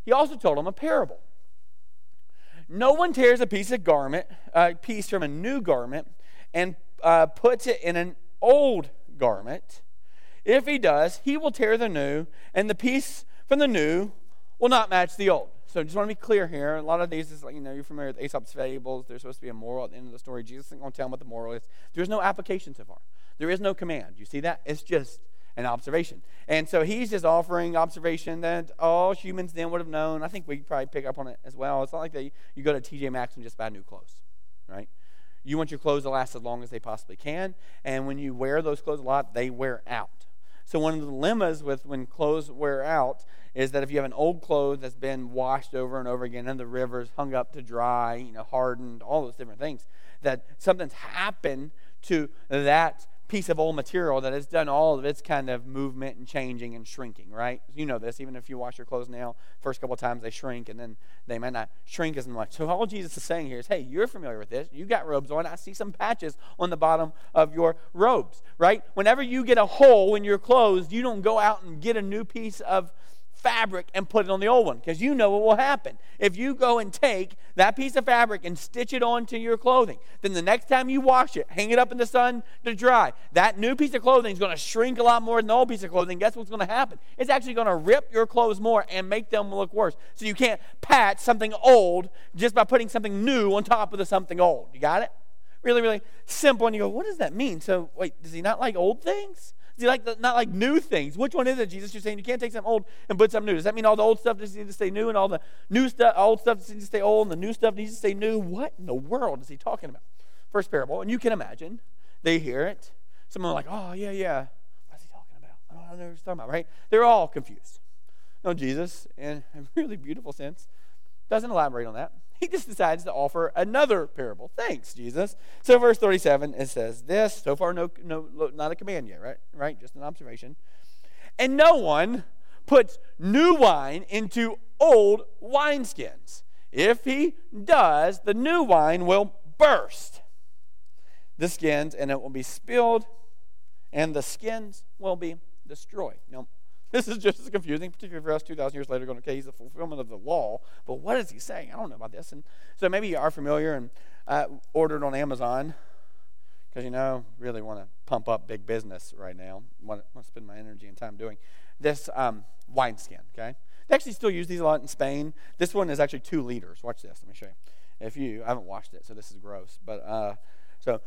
He also told them a parable. No one tears a piece of garment, a piece from a new garment, and uh, puts it in an old garment. If he does, he will tear the new, and the piece from the new will not match the old. So just want to be clear here. A lot of these is like, you know, you're familiar with Aesop's fables. There's supposed to be a moral at the end of the story. Jesus isn't going to tell them what the moral is. There's no application so far. There is no command. You see that? It's just an observation. And so he's just offering observation that all humans then would have known. I think we probably pick up on it as well. It's not like that you go to TJ Maxx and just buy new clothes, right? You want your clothes to last as long as they possibly can. And when you wear those clothes a lot, they wear out. So one of the dilemmas with when clothes wear out is that if you have an old clothes that's been washed over and over again in the rivers, hung up to dry, you know, hardened, all those different things, that something's happened to that piece of old material that has done all of its kind of movement and changing and shrinking, right? You know this, even if you wash your clothes now, first couple of times they shrink and then they might not shrink as much. So all Jesus is saying here is, hey, you're familiar with this. You got robes on. I see some patches on the bottom of your robes, right? Whenever you get a hole in your clothes, you don't go out and get a new piece of fabric and put it on the old one because you know what will happen. If you go and take that piece of fabric and stitch it onto your clothing, then the next time you wash it, hang it up in the sun to dry, that new piece of clothing is going to shrink a lot more than the old piece of clothing. Guess what's going to happen? It's actually going to rip your clothes more and make them look worse. So you can't patch something old just by putting something new on top of the something old. You got it? Really, really simple. And you go, what does that mean? So, wait, does he not like old things? You like the, not like new things? Which one is it, Jesus? You're saying you can't take something old and put something new. Does that mean all the old stuff just needs to stay new and all the new stuff, old stuff needs to stay old and the new stuff needs to stay new? What in the world is he talking about? First parable, and you can imagine they hear it. Some are like, oh yeah, yeah. What's he talking about? I don't know what he's talking about, right? They're all confused. No, Jesus, in a really beautiful sense, doesn't elaborate on that he just decides to offer another parable. Thanks, Jesus. So, verse 37, it says this. So far, no, no, not a command yet, right? Right? Just an observation. And no one puts new wine into old wineskins. If he does, the new wine will burst the skins, and it will be spilled, and the skins will be destroyed. Now, this is just as confusing, particularly for us 2,000 years later, going, okay, he's the fulfillment of the law, but what is he saying? I don't know about this. And so maybe you are familiar and uh, ordered on Amazon because, you know, really want to pump up big business right now. Want to spend my energy and time doing this um, wineskin, okay? They actually still use these a lot in Spain. This one is actually two liters. Watch this. Let me show you. If you, I haven't washed it, so this is gross. But, uh, so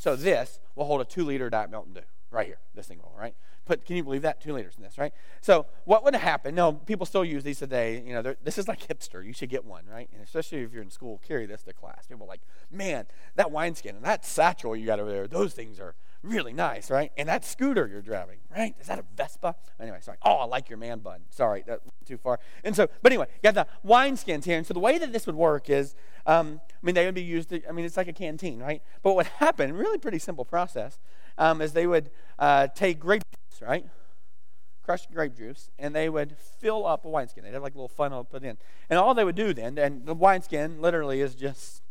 So this will hold a two liter Diet Mountain Dew right here. This thing will, right? But can you believe that? Two liters in this, right? So what would happen? No, people still use these today. You know, this is like hipster. You should get one, right? And especially if you're in school, carry this to class. People are like, man, that wineskin and that satchel you got over there, those things are really nice, right? And that scooter you're driving, right? Is that a Vespa? Anyway, sorry. Oh, I like your man bun. Sorry, that too far. And so, but anyway, you got the wine skins here. And so the way that this would work is, um, I mean, they would be used. To, I mean, it's like a canteen, right? But what would happen? Really, pretty simple process. Um, is they would uh, take grape juice, right? Crushed grape juice, and they would fill up a wineskin. They'd have like a little funnel put in, and all they would do then, and the wineskin literally is just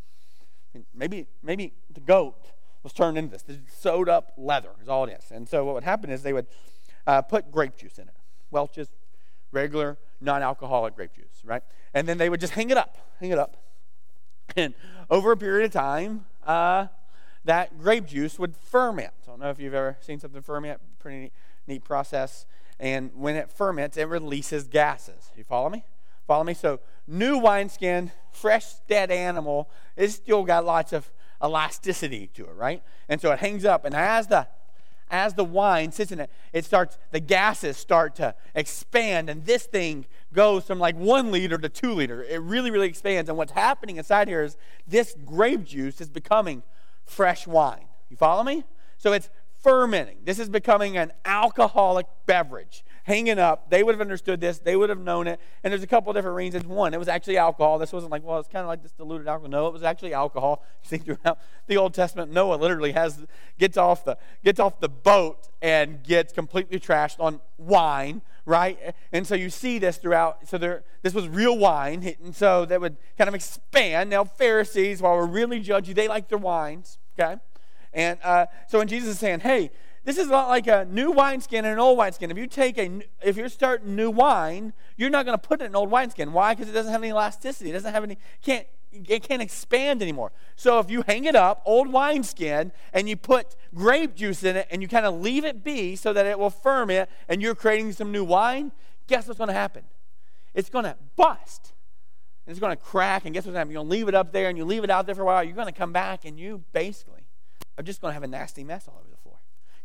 maybe maybe the goat was turned into this. This sewed up leather is all it is. And so what would happen is they would uh, put grape juice in it. Well, just regular non-alcoholic grape juice, right? And then they would just hang it up, hang it up. And over a period of time, uh, that grape juice would ferment. I don't know if you've ever seen something ferment. Pretty neat, neat process. And when it ferments, it releases gases. You follow me? Follow me? So, new wineskin, fresh, dead animal, it's still got lots of elasticity to it, right? And so it hangs up, and as the as the wine sits in it, it starts, the gases start to expand, and this thing goes from like one liter to two liter. It really, really expands. And what's happening inside here is this grape juice is becoming fresh wine. You follow me? So it's fermenting. This is becoming an alcoholic beverage hanging up. They would have understood this. They would have known it. And there's a couple different reasons. One, it was actually alcohol. This wasn't like, well, it's kind of like this diluted alcohol. No, it was actually alcohol. You see throughout the Old Testament, Noah literally has gets off the gets off the boat and gets completely trashed on wine, right? And so you see this throughout. So there, this was real wine, and so that would kind of expand. Now Pharisees, while we're really judgy, they like their wines, okay? And uh, so when Jesus is saying, hey, this is like a new wineskin and an old wineskin. If you take a, if you're starting new wine, you're not going to put it in an old wineskin. Why? Because it doesn't have any elasticity. It doesn't have any, can't, it can't expand anymore. So if you hang it up, old wineskin, and you put grape juice in it, and you kind of leave it be so that it will ferment, and you're creating some new wine, guess what's going to happen? It's going to bust. And it's going to crack, and guess what's going to happen? You're going to leave it up there, and you leave it out there for a while. You're going to come back, and you basically are just going to have a nasty mess all over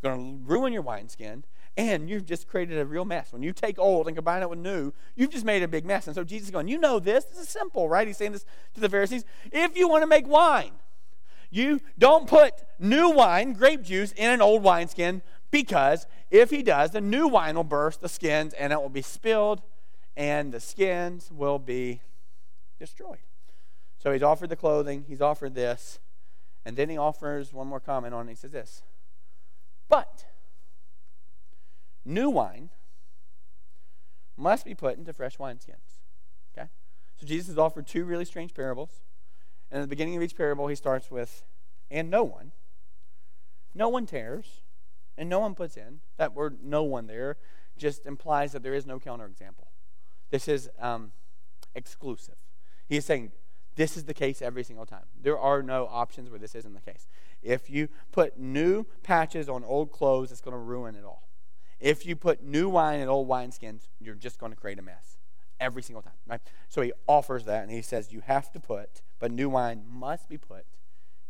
going to ruin your wineskin, and you've just created a real mess. When you take old and combine it with new, you've just made a big mess. And so Jesus is going, You know this. This is simple, right? He's saying this to the Pharisees. If you want to make wine, you don't put new wine, grape juice, in an old wineskin because if he does, the new wine will burst the skins and it will be spilled and the skins will be destroyed. So he's offered the clothing, he's offered this, and then he offers one more comment on it. He says this But new wine must be put into fresh wineskins. Okay? So Jesus has offered two really strange parables. And at the beginning of each parable, he starts with, and no one. No one tears, and no one puts in. That word no one there just implies that there is no counterexample. This is um, exclusive. He is saying this is the case every single time. There are no options where this isn't the case. If you put new patches on old clothes, it's going to ruin it all. If you put new wine in old wineskins, you're just going to create a mess every single time, right? So he offers that and he says you have to put, but new wine must be put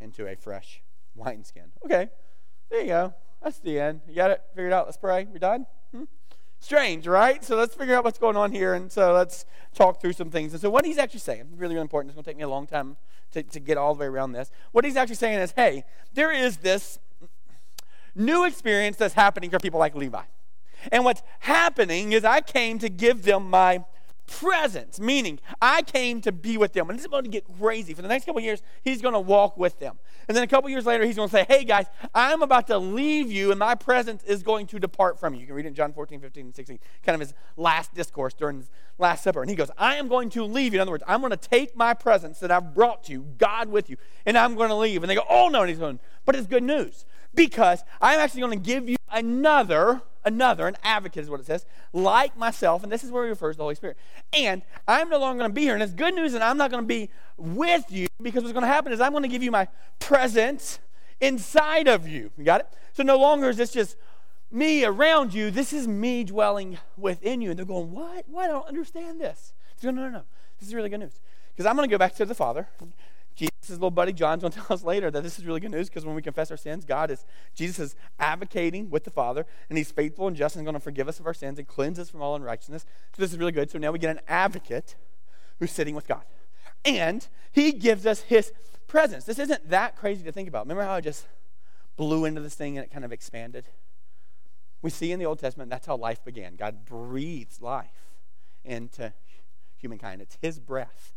into a fresh wineskin. Okay, there you go. That's the end. You got it figured out. Let's pray. We're done? Hmm? Strange, right? So let's figure out what's going on here. And so let's talk through some things. And so, what he's actually saying, really, really important, it's going to take me a long time to, to get all the way around this. What he's actually saying is, hey, there is this new experience that's happening for people like Levi. And what's happening is I came to give them my presence, meaning I came to be with them. And this is about to get crazy. For the next couple years, he's going to walk with them. And then a couple years later, he's going to say, Hey guys, I'm about to leave you, and my presence is going to depart from you. You can read it in John 14, 15, and 16, kind of his last discourse during his Last Supper. And he goes, I am going to leave you. In other words, I'm going to take my presence that I've brought to you, God with you, and I'm going to leave. And they go, Oh no. And he's going, But it's good news because I'm actually going to give you another another, an advocate is what it says, like myself, and this is where he refers to the Holy Spirit. And I'm no longer going to be here. And it's good news, and I'm not going to be with you because what's going to happen is I'm going to give you my presence inside of you. You got it? So no longer is this just me around you. This is me dwelling within you. And they're going, What? What? I don't understand this. no, no, no. This is really good news. Because I'm going to go back to the Father. Jesus' little buddy John's going to tell us later that this is really good news because when we confess our sins, God is, Jesus is advocating with the Father, and He's faithful and just and going to forgive us of our sins and cleanse us from all unrighteousness. So this is really good. So now we get an advocate who's sitting with God. And He gives us His presence. This isn't that crazy to think about. Remember how I just blew into this thing and it kind of expanded? We see in the Old Testament that's how life began. God breathes life into humankind, it's His breath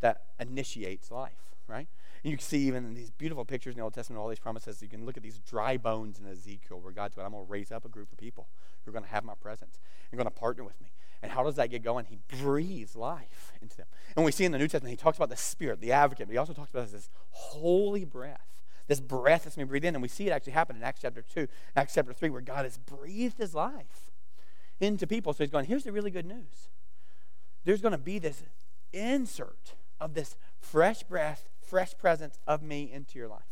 that initiates life right? And you can see even in these beautiful pictures in the Old Testament, all these promises, you can look at these dry bones in Ezekiel where God's going, I'm going to raise up a group of people who are going to have my presence and going to partner with me. And how does that get going? He breathes life into them. And we see in the New Testament, he talks about the Spirit, the advocate, but he also talks about this holy breath. This breath that's being breathed in. And we see it actually happen in Acts chapter 2, Acts chapter 3, where God has breathed his life into people. So he's going, here's the really good news. There's going to be this insert of this fresh breath fresh presence of me into your life.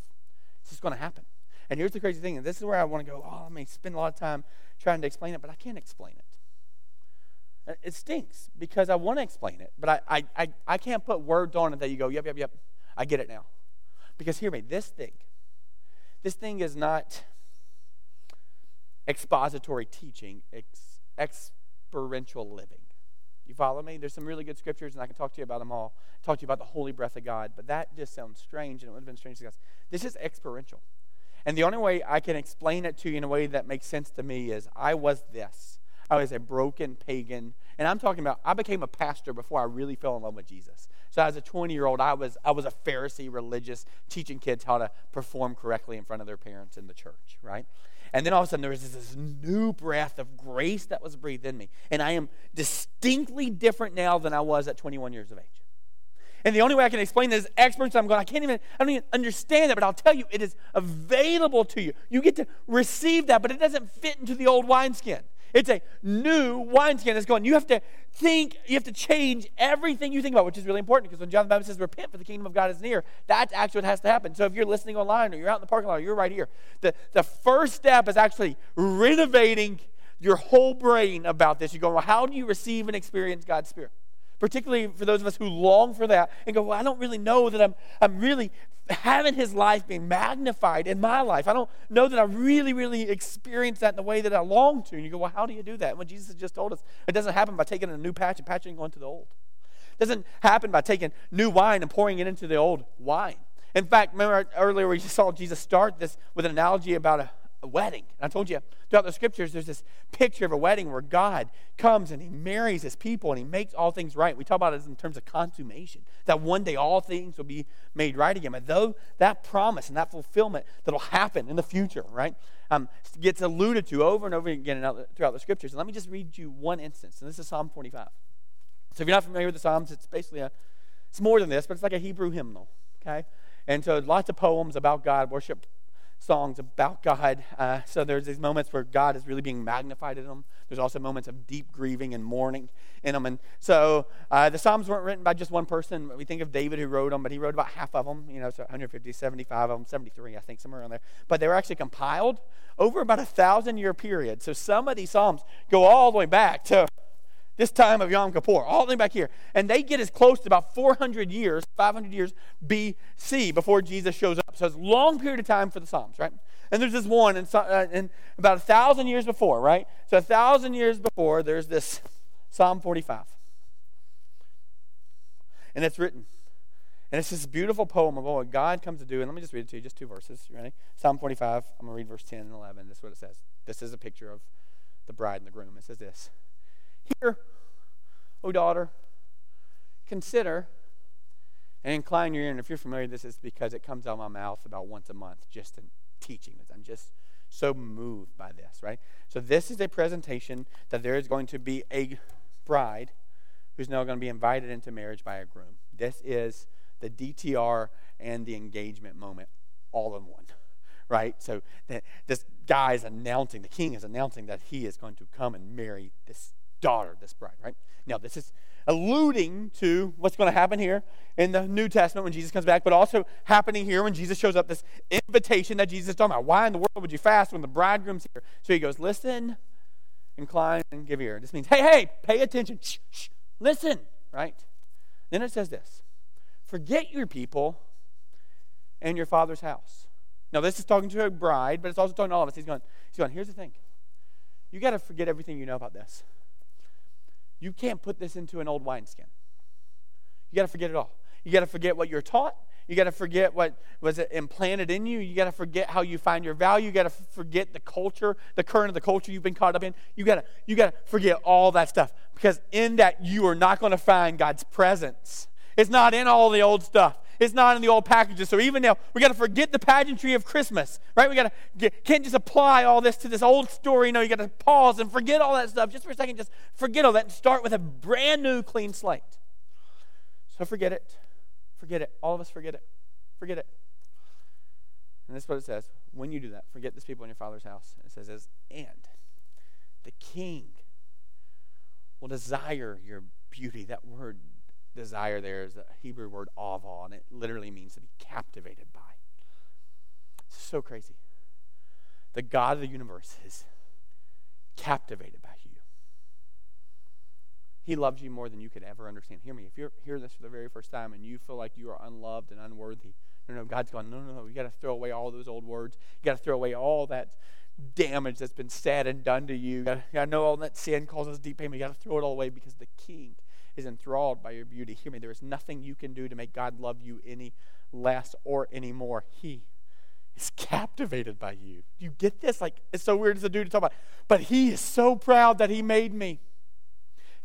This is going to happen. And here's the crazy thing, and this is where I want to go, oh, I may spend a lot of time trying to explain it, but I can't explain it. Uh, it stinks because I want to explain it, but I, I, I, I can't put words on it that you go, yep, yep, yep, I get it now. Because hear me, this thing, this thing is not expository teaching, it's experiential living. You follow me? There's some really good scriptures, and I can talk to you about them all. Talk to you about the holy breath of God, but that just sounds strange, and it would have been strange to us. This is experiential. And the only way I can explain it to you in a way that makes sense to me is I was this. I was a broken pagan. And I'm talking about I became a pastor before I really fell in love with Jesus. So as a 20 year old, I was I was a Pharisee religious, teaching kids how to perform correctly in front of their parents in the church, right? And then all of a sudden, there was this new breath of grace that was breathed in me. And I am distinctly different now than I was at 21 years of age. And the only way I can explain this experience, I'm going, I can't even, I don't even understand that, but I'll tell you, it is available to you. You get to receive that, but it doesn't fit into the old wineskin. It's a new wineskin that's going. You have to think, you have to change everything you think about, which is really important because when John the Baptist says, repent for the kingdom of God is near, that's actually what has to happen. So if you're listening online or you're out in the parking lot or you're right here, the, the first step is actually renovating your whole brain about this. You go, well, how do you receive and experience God's Spirit? Particularly for those of us who long for that and go, well, I don't really know that I'm, I'm really having his life being magnified in my life. I don't know that I really, really experience that in the way that I long to. And you go, well, how do you do that? When Jesus has just told us it doesn't happen by taking a new patch and patching onto the old. It doesn't happen by taking new wine and pouring it into the old wine. In fact, remember earlier we saw Jesus start this with an analogy about a, a wedding. And I told you throughout the scriptures, there's this picture of a wedding where God comes and he marries his people and he makes all things right. We talk about it in terms of consummation, that one day all things will be made right again. But though that promise and that fulfillment that'll happen in the future, right, um, gets alluded to over and over again throughout the scriptures. And let me just read you one instance. And this is Psalm 45. So if you're not familiar with the Psalms, it's basically a, it's more than this, but it's like a Hebrew hymnal, okay? And so lots of poems about God, worship songs about God. Uh, so there's these moments where God is really being magnified in them. There's also moments of deep grieving and mourning in them. And so uh, the Psalms weren't written by just one person. We think of David who wrote them, but he wrote about half of them, you know, so 150, 75 of them, 73, I think, somewhere around there. But they were actually compiled over about a thousand year period. So some of these Psalms go all the way back to this time of Yom Kippur, all the way back here. And they get as close to about 400 years, 500 years BC before Jesus shows up. So it's a long period of time for the Psalms, right? And there's this one, and, uh, and about a thousand years before, right? So a thousand years before, there's this Psalm 45. And it's written. And it's this beautiful poem of what God comes to do. And let me just read it to you, just two verses. You ready? Psalm 45. I'm going to read verse 10 and 11. This is what it says. This is a picture of the bride and the groom. It says this Hear, O daughter, consider and incline your ear. And if you're familiar with this, it's because it comes out of my mouth about once a month just in teaching this. I'm just so moved by this, right? So, this is a presentation that there is going to be a bride who's now going to be invited into marriage by a groom. This is the DTR and the engagement moment all in one, right? So, this guy is announcing, the king is announcing that he is going to come and marry this daughter, this bride, right? Now, this is alluding to what's going to happen here in the New Testament when Jesus comes back, but also happening here when Jesus shows up, this invitation that Jesus is talking about. Why in the world would you fast when the bridegroom's here? So he goes, listen, incline, and give ear. This means, hey, hey, pay attention. Shh, shh, listen, right? Then it says this forget your people and your father's house. Now, this is talking to a bride, but it's also talking to all of us. He's going, he's going here's the thing. You got to forget everything you know about this. You can't put this into an old wineskin. You got to forget it all. You got to forget what you're taught. You got to forget what was implanted in you. You got to forget how you find your value. You got to forget the culture, the current of the culture you've been caught up in. You got to you got to forget all that stuff because in that you are not going to find God's presence. It's not in all the old stuff. It's not in the old packages. So even now, we got to forget the pageantry of Christmas, right? We got to can't just apply all this to this old story. No, you got to pause and forget all that stuff just for a second. Just forget all that and start with a brand new, clean slate. So forget it. Forget it. All of us forget it. Forget it. And this is what it says. When you do that, forget this people in your father's house. It says, and the king will desire your beauty. That word desire there is a Hebrew word ava, and it literally means to be captivated by. It's so crazy. The God of the universe is captivated by you. He loves you more than you could ever understand. Hear me. If you're hearing this for the very first time and you feel like you are unloved and unworthy, no, no, God's going, no, no, no. You got to throw away all those old words. You got to throw away all that damage that's been said and done to you. I know all that sin causes deep pain. You got to throw it all away because the King is enthralled by your beauty. Hear me, there is nothing you can do to make God love you any less or any more. He is captivated by you. Do you get this? Like, it's so weird as a dude to talk about. But he is so proud that he made me.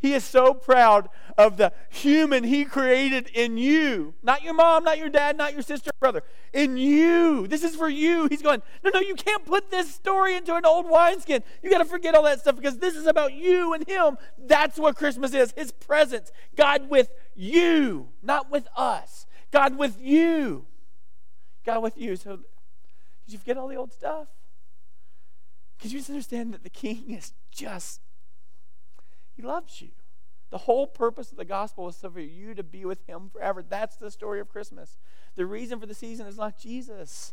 He is so proud of the human he created in you. Not your mom, not your dad, not your sister, brother. In you. This is for you. He's going, no, no, you can't put this story into an old wineskin. You got to forget all that stuff because this is about you and him. That's what Christmas is his presence. God with you, not with us. God with you. God with you. So, did you forget all the old stuff? Because you just understand that the king is just he loves you. The whole purpose of the gospel is for you to be with Him forever. That's the story of Christmas. The reason for the season is not Jesus,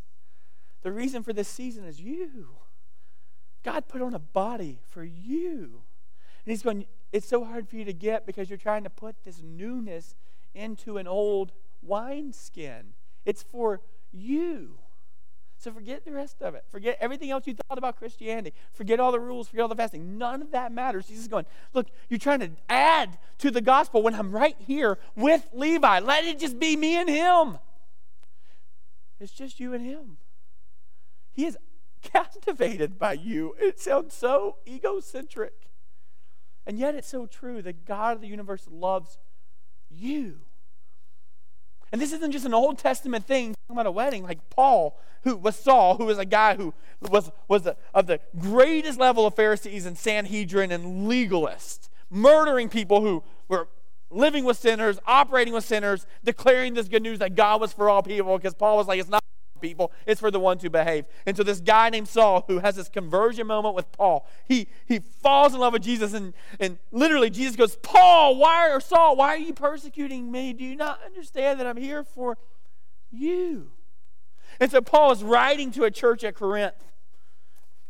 the reason for this season is you. God put on a body for you. And He's going, it's so hard for you to get because you're trying to put this newness into an old wineskin. It's for you. So forget the rest of it. Forget everything else you thought about Christianity. Forget all the rules. Forget all the fasting. None of that matters. Jesus is going, look, you're trying to add to the gospel when I'm right here with Levi. Let it just be me and him. It's just you and him. He is captivated by you. It sounds so egocentric. And yet it's so true that God of the universe loves you. And this isn't just an Old Testament thing talking about a wedding. Like Paul, who was Saul, who was a guy who was, was of the greatest level of Pharisees and Sanhedrin and legalists, murdering people who were living with sinners, operating with sinners, declaring this good news that God was for all people. Because Paul was like, it's not people, it's for the ones who behave. And so this guy named Saul, who has this conversion moment with Paul, he, he falls in love with Jesus, and, and literally Jesus goes, Paul, why or Saul, why are you persecuting me? Do you not understand that I'm here for you? And so Paul is writing to a church at Corinth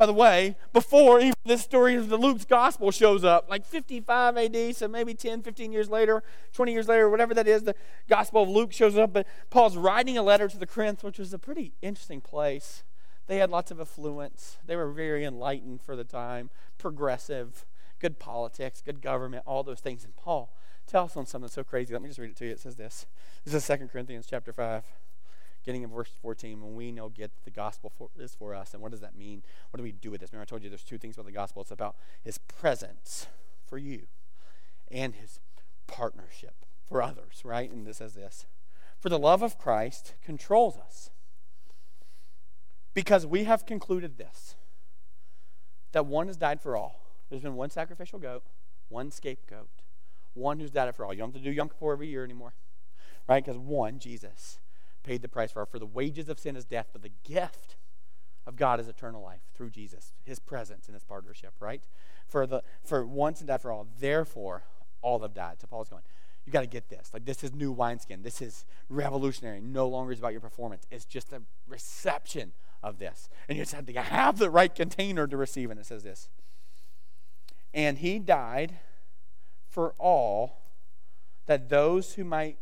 by the way, before even this story of the Luke's gospel shows up, like 55 AD, so maybe 10, 15 years later, 20 years later, whatever that is, the gospel of Luke shows up. But Paul's writing a letter to the Corinth, which was a pretty interesting place. They had lots of affluence, they were very enlightened for the time, progressive, good politics, good government, all those things. And Paul tells them something so crazy. Let me just read it to you. It says this. This is 2 Corinthians chapter 5 getting in verse 14, when we know get the gospel for, is for us, and what does that mean? What do we do with this? Remember, I told you there's two things about the gospel. It's about his presence for you and his partnership for others, right? And this says this For the love of Christ controls us. Because we have concluded this that one has died for all. There's been one sacrificial goat, one scapegoat, one who's died for all. You don't have to do Yom Kippur every year anymore, right? Because one, Jesus, paid the price for. For the wages of sin is death, but the gift of God is eternal life through Jesus, his presence and his partnership, right? For the for once and died for all. Therefore, all have died. So Paul's going, you got to get this. Like this is new wineskin. This is revolutionary. No longer is about your performance. It's just a reception of this. And you just have to have the right container to receive. And it says this. And he died for all that those who might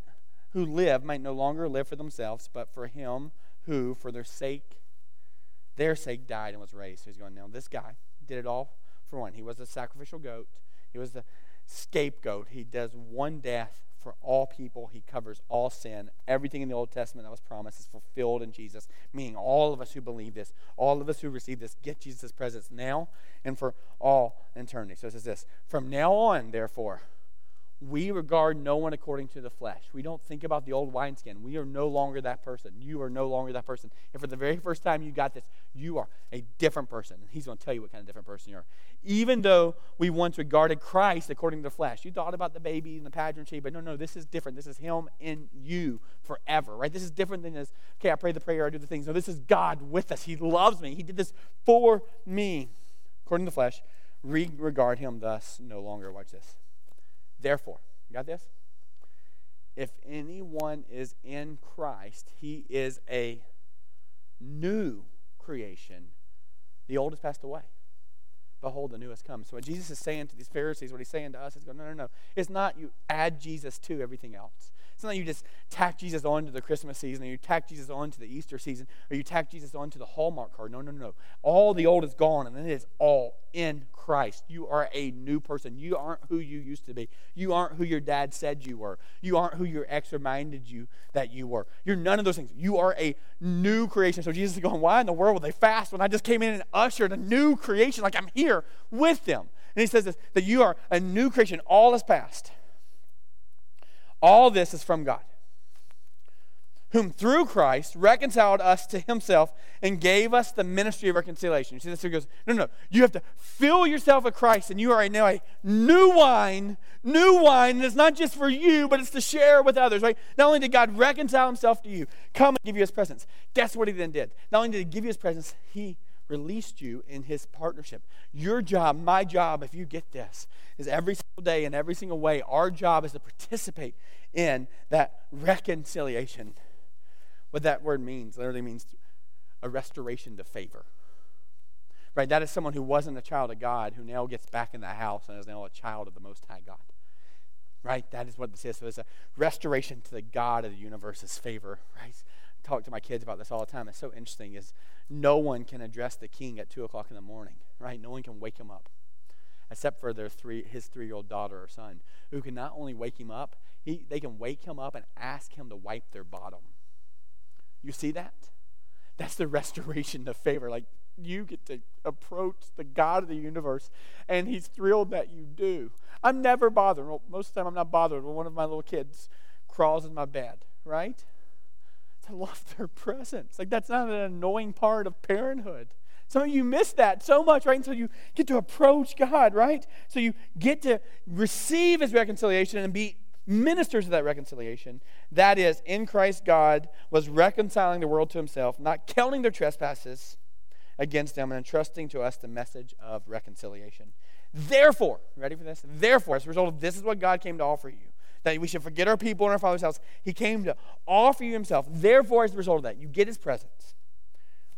who live might no longer live for themselves, but for him who, for their sake, their sake, died and was raised. So he's going, now this guy did it all for one. He was the sacrificial goat, he was the scapegoat. He does one death for all people. He covers all sin. Everything in the Old Testament that was promised is fulfilled in Jesus, meaning all of us who believe this, all of us who receive this, get Jesus' presence now and for all eternity. So it says this From now on, therefore, we regard no one according to the flesh. We don't think about the old wineskin. We are no longer that person. You are no longer that person. And for the very first time you got this, you are a different person. And he's going to tell you what kind of different person you are. Even though we once regarded Christ according to the flesh, you thought about the baby and the pageantry, but no, no, this is different. This is him in you forever, right? This is different than this, okay, I pray the prayer, I do the things. No, this is God with us. He loves me. He did this for me. According to the flesh, we regard him thus no longer. Watch this Therefore, got this? If anyone is in Christ, he is a new creation. The old has passed away. Behold, the new has come. So what Jesus is saying to these Pharisees, what he's saying to us is going, no, no, no. It's not you add Jesus to everything else. It's not you just tack Jesus on to the Christmas season, or you tack Jesus on to the Easter season, or you tack Jesus on to the Hallmark card. No, no, no. All the old is gone, and it is all in Christ. You are a new person. You aren't who you used to be. You aren't who your dad said you were. You aren't who your ex reminded you that you were. You're none of those things. You are a new creation. So Jesus is going, Why in the world would they fast when I just came in and ushered a new creation? Like I'm here with them. And he says this, that you are a new creation. All is past. All this is from God, whom through Christ reconciled us to himself and gave us the ministry of reconciliation. You see this? He goes, no, no. You have to fill yourself with Christ, and you are now a new wine, new wine. And it's not just for you, but it's to share with others, right? Not only did God reconcile himself to you, come and give you his presence. Guess what he then did? Not only did he give you his presence, he released you in his partnership. Your job, my job, if you get this, is every single day in every single way, our job is to participate in that reconciliation. What that word means literally means a restoration to favor. Right? That is someone who wasn't a child of God who now gets back in the house and is now a child of the Most High God. Right? That is what this is. So it's a restoration to the God of the universe's favor. Right? Talk to my kids about this all the time. It's so interesting. Is no one can address the king at two o'clock in the morning. Right? No one can wake him up except for their three, his three-year-old daughter or son, who can not only wake him up, he, they can wake him up and ask him to wipe their bottom. You see that? That's the restoration of favor. Like you get to approach the God of the universe, and He's thrilled that you do. I'm never bothered. Well, most of the time, I'm not bothered when one of my little kids crawls in my bed, right? I love their presence. Like, that's not an annoying part of parenthood. Some of you miss that so much, right? Until you get to approach God, right? So you get to receive His reconciliation and be ministers of that reconciliation. That is, in Christ, God was reconciling the world to Himself, not counting their trespasses against them, and entrusting to us the message of reconciliation. Therefore, ready for this? Therefore, as a result of this is what God came to offer you. That we should forget our people in our Father's house. He came to offer you Himself. Therefore, as a result of that, you get His presence.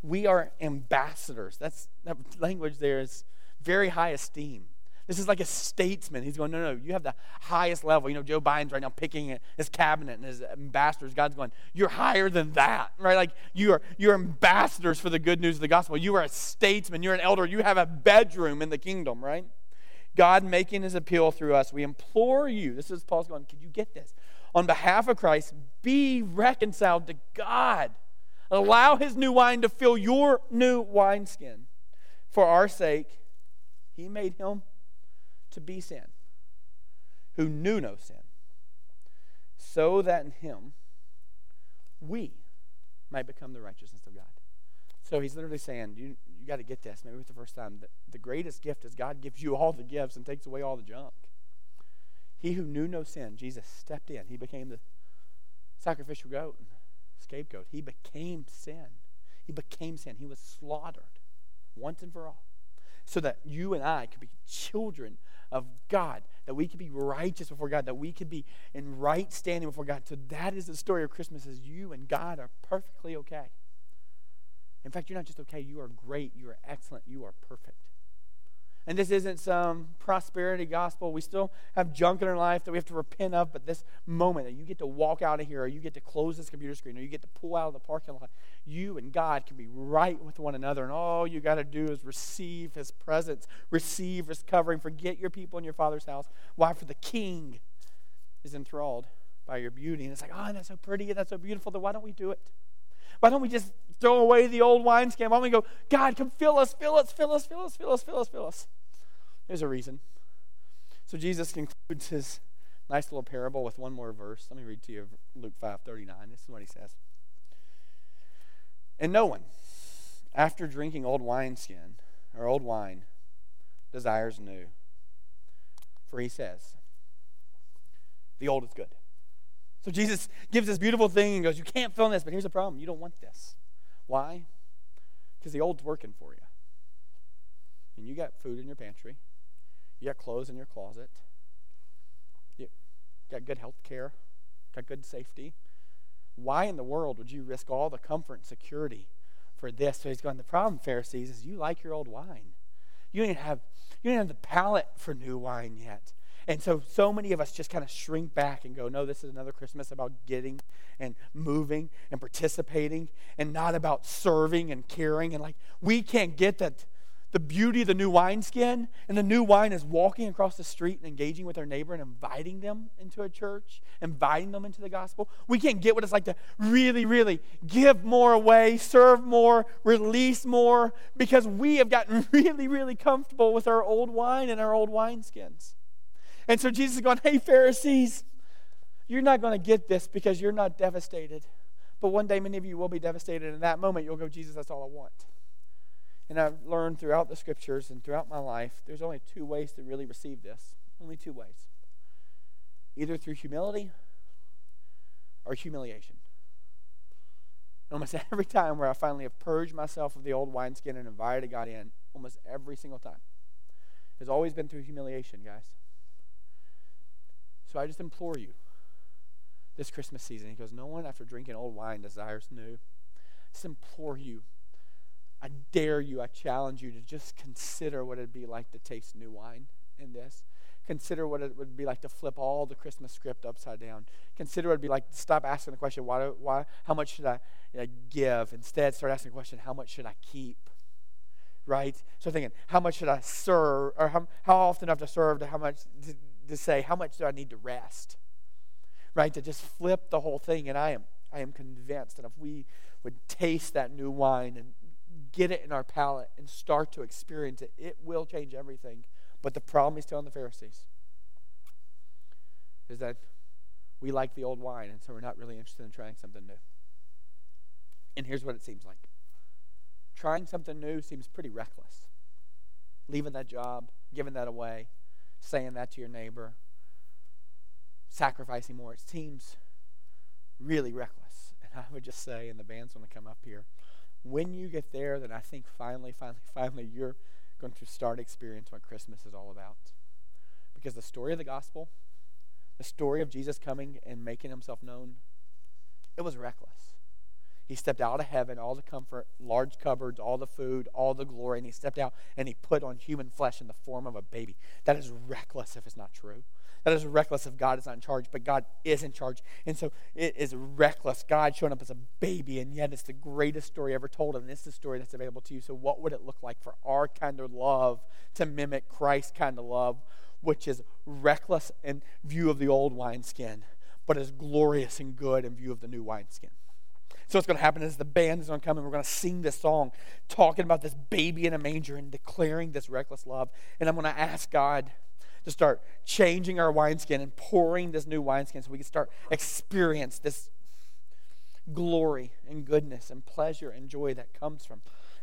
We are ambassadors. That's that language there is very high esteem. This is like a statesman. He's going, no, no, you have the highest level. You know, Joe Biden's right now picking his cabinet and his ambassadors. God's going, you're higher than that, right? Like you are, you're ambassadors for the good news of the gospel. You are a statesman. You're an elder. You have a bedroom in the kingdom, right? God making his appeal through us. We implore you. This is Paul's going, could you get this? On behalf of Christ, be reconciled to God. Allow his new wine to fill your new wineskin. For our sake, he made him to be sin, who knew no sin, so that in him we might become the righteousness of God. So he's literally saying, you, you got to get this. Maybe it's the first time. that the greatest gift is God gives you all the gifts and takes away all the junk. He who knew no sin, Jesus stepped in. He became the sacrificial goat, and scapegoat. He became sin. He became sin. He was slaughtered once and for all so that you and I could be children of God, that we could be righteous before God, that we could be in right standing before God. So that is the story of Christmas is you and God are perfectly okay. In fact, you're not just okay, you are great, you are excellent, you are perfect. And this isn't some prosperity gospel. We still have junk in our life that we have to repent of, but this moment that you get to walk out of here, or you get to close this computer screen, or you get to pull out of the parking lot, you and God can be right with one another. And all you got to do is receive His presence, receive His covering, forget your people in your Father's house. Why? For the King is enthralled by your beauty. And it's like, oh, that's so pretty and that's so beautiful. Then why don't we do it? Why don't we just throw away the old wineskin? Why don't we go, God, come fill us, fill us, fill us, fill us, fill us, fill us, fill us? There's a reason. So Jesus concludes his nice little parable with one more verse. Let me read to you Luke 5 39. This is what he says. And no one, after drinking old wineskin or old wine, desires new. For he says, the old is good. So Jesus gives this beautiful thing and goes, You can't fill this, but here's the problem. You don't want this. Why? Because the old's working for you. And you got food in your pantry, you got clothes in your closet, you got good health care, got good safety. Why in the world would you risk all the comfort and security for this? So he's going, The problem, Pharisees, is you like your old wine. You don't have you don't have the palate for new wine yet. And so, so many of us just kind of shrink back and go, no, this is another Christmas about getting and moving and participating and not about serving and caring. And like, we can't get that the beauty of the new wineskin. And the new wine is walking across the street and engaging with our neighbor and inviting them into a church, inviting them into the gospel. We can't get what it's like to really, really give more away, serve more, release more, because we have gotten really, really comfortable with our old wine and our old wineskins. And so Jesus is going, Hey, Pharisees, you're not going to get this because you're not devastated. But one day, many of you will be devastated. And in that moment, you'll go, Jesus, that's all I want. And I've learned throughout the scriptures and throughout my life, there's only two ways to really receive this. Only two ways either through humility or humiliation. almost every time where I finally have purged myself of the old wineskin and invited God in, almost every single time, has always been through humiliation, guys. So I just implore you this Christmas season. He goes, No one after drinking old wine desires new. I just implore you. I dare you, I challenge you to just consider what it'd be like to taste new wine in this. Consider what it would be like to flip all the Christmas script upside down. Consider what it'd be like to stop asking the question, why, why, how much should I you know, give? Instead, start asking the question, how much should I keep? Right? So thinking, how much should I serve? Or how, how often do I have to serve to how much to say, how much do I need to rest? Right? To just flip the whole thing. And I am, I am convinced that if we would taste that new wine and get it in our palate and start to experience it, it will change everything. But the problem he's telling the Pharisees is that we like the old wine, and so we're not really interested in trying something new. And here's what it seems like trying something new seems pretty reckless. Leaving that job, giving that away, saying that to your neighbor, sacrificing more. It seems really reckless. And I would just say, and the band's going to come up here, when you get there, then I think finally, finally, finally, you're going to start experiencing what Christmas is all about. Because the story of the gospel, the story of Jesus coming and making himself known, it was reckless. He stepped out of heaven, all the comfort, large cupboards, all the food, all the glory, and he stepped out and he put on human flesh in the form of a baby. That is reckless if it's not true. That is reckless if God is not in charge, but God is in charge. And so it is reckless. God showing up as a baby, and yet it's the greatest story ever told, and it's the story that's available to you. So, what would it look like for our kind of love to mimic Christ's kind of love, which is reckless in view of the old wineskin, but is glorious and good in view of the new wineskin? So what's going to happen is the band is going to come and we're going to sing this song, talking about this baby in a manger and declaring this reckless love. And I'm going to ask God to start changing our wineskin and pouring this new wineskin so we can start experience this glory and goodness and pleasure and joy that comes from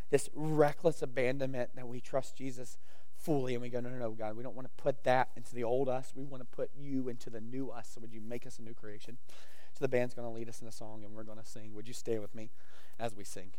this reckless abandonment that we trust Jesus fully and we go, no, no, no, God, we don't want to put that into the old us. We want to put you into the new us. So would you make us a new creation? So the band's going to lead us in a song and we're going to sing. Would you stay with me as we sing?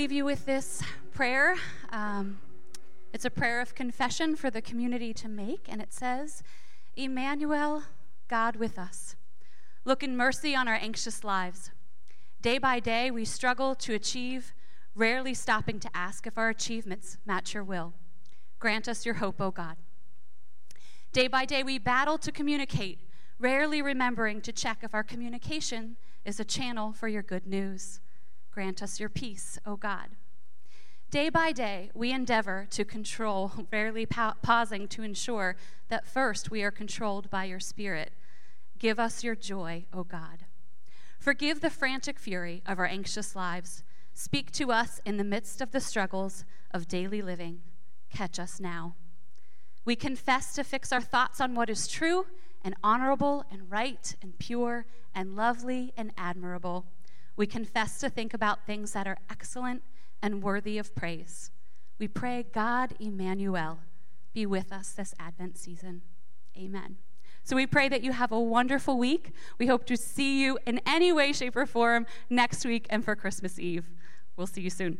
Leave you with this prayer. Um, it's a prayer of confession for the community to make, and it says, Emmanuel, God with us. Look in mercy on our anxious lives. Day by day, we struggle to achieve, rarely stopping to ask if our achievements match your will. Grant us your hope, O God. Day by day, we battle to communicate, rarely remembering to check if our communication is a channel for your good news. Grant us your peace, O God. Day by day, we endeavor to control, rarely pa- pausing to ensure that first we are controlled by your Spirit. Give us your joy, O God. Forgive the frantic fury of our anxious lives. Speak to us in the midst of the struggles of daily living. Catch us now. We confess to fix our thoughts on what is true and honorable and right and pure and lovely and admirable. We confess to think about things that are excellent and worthy of praise. We pray, God Emmanuel, be with us this Advent season. Amen. So we pray that you have a wonderful week. We hope to see you in any way, shape, or form next week and for Christmas Eve. We'll see you soon.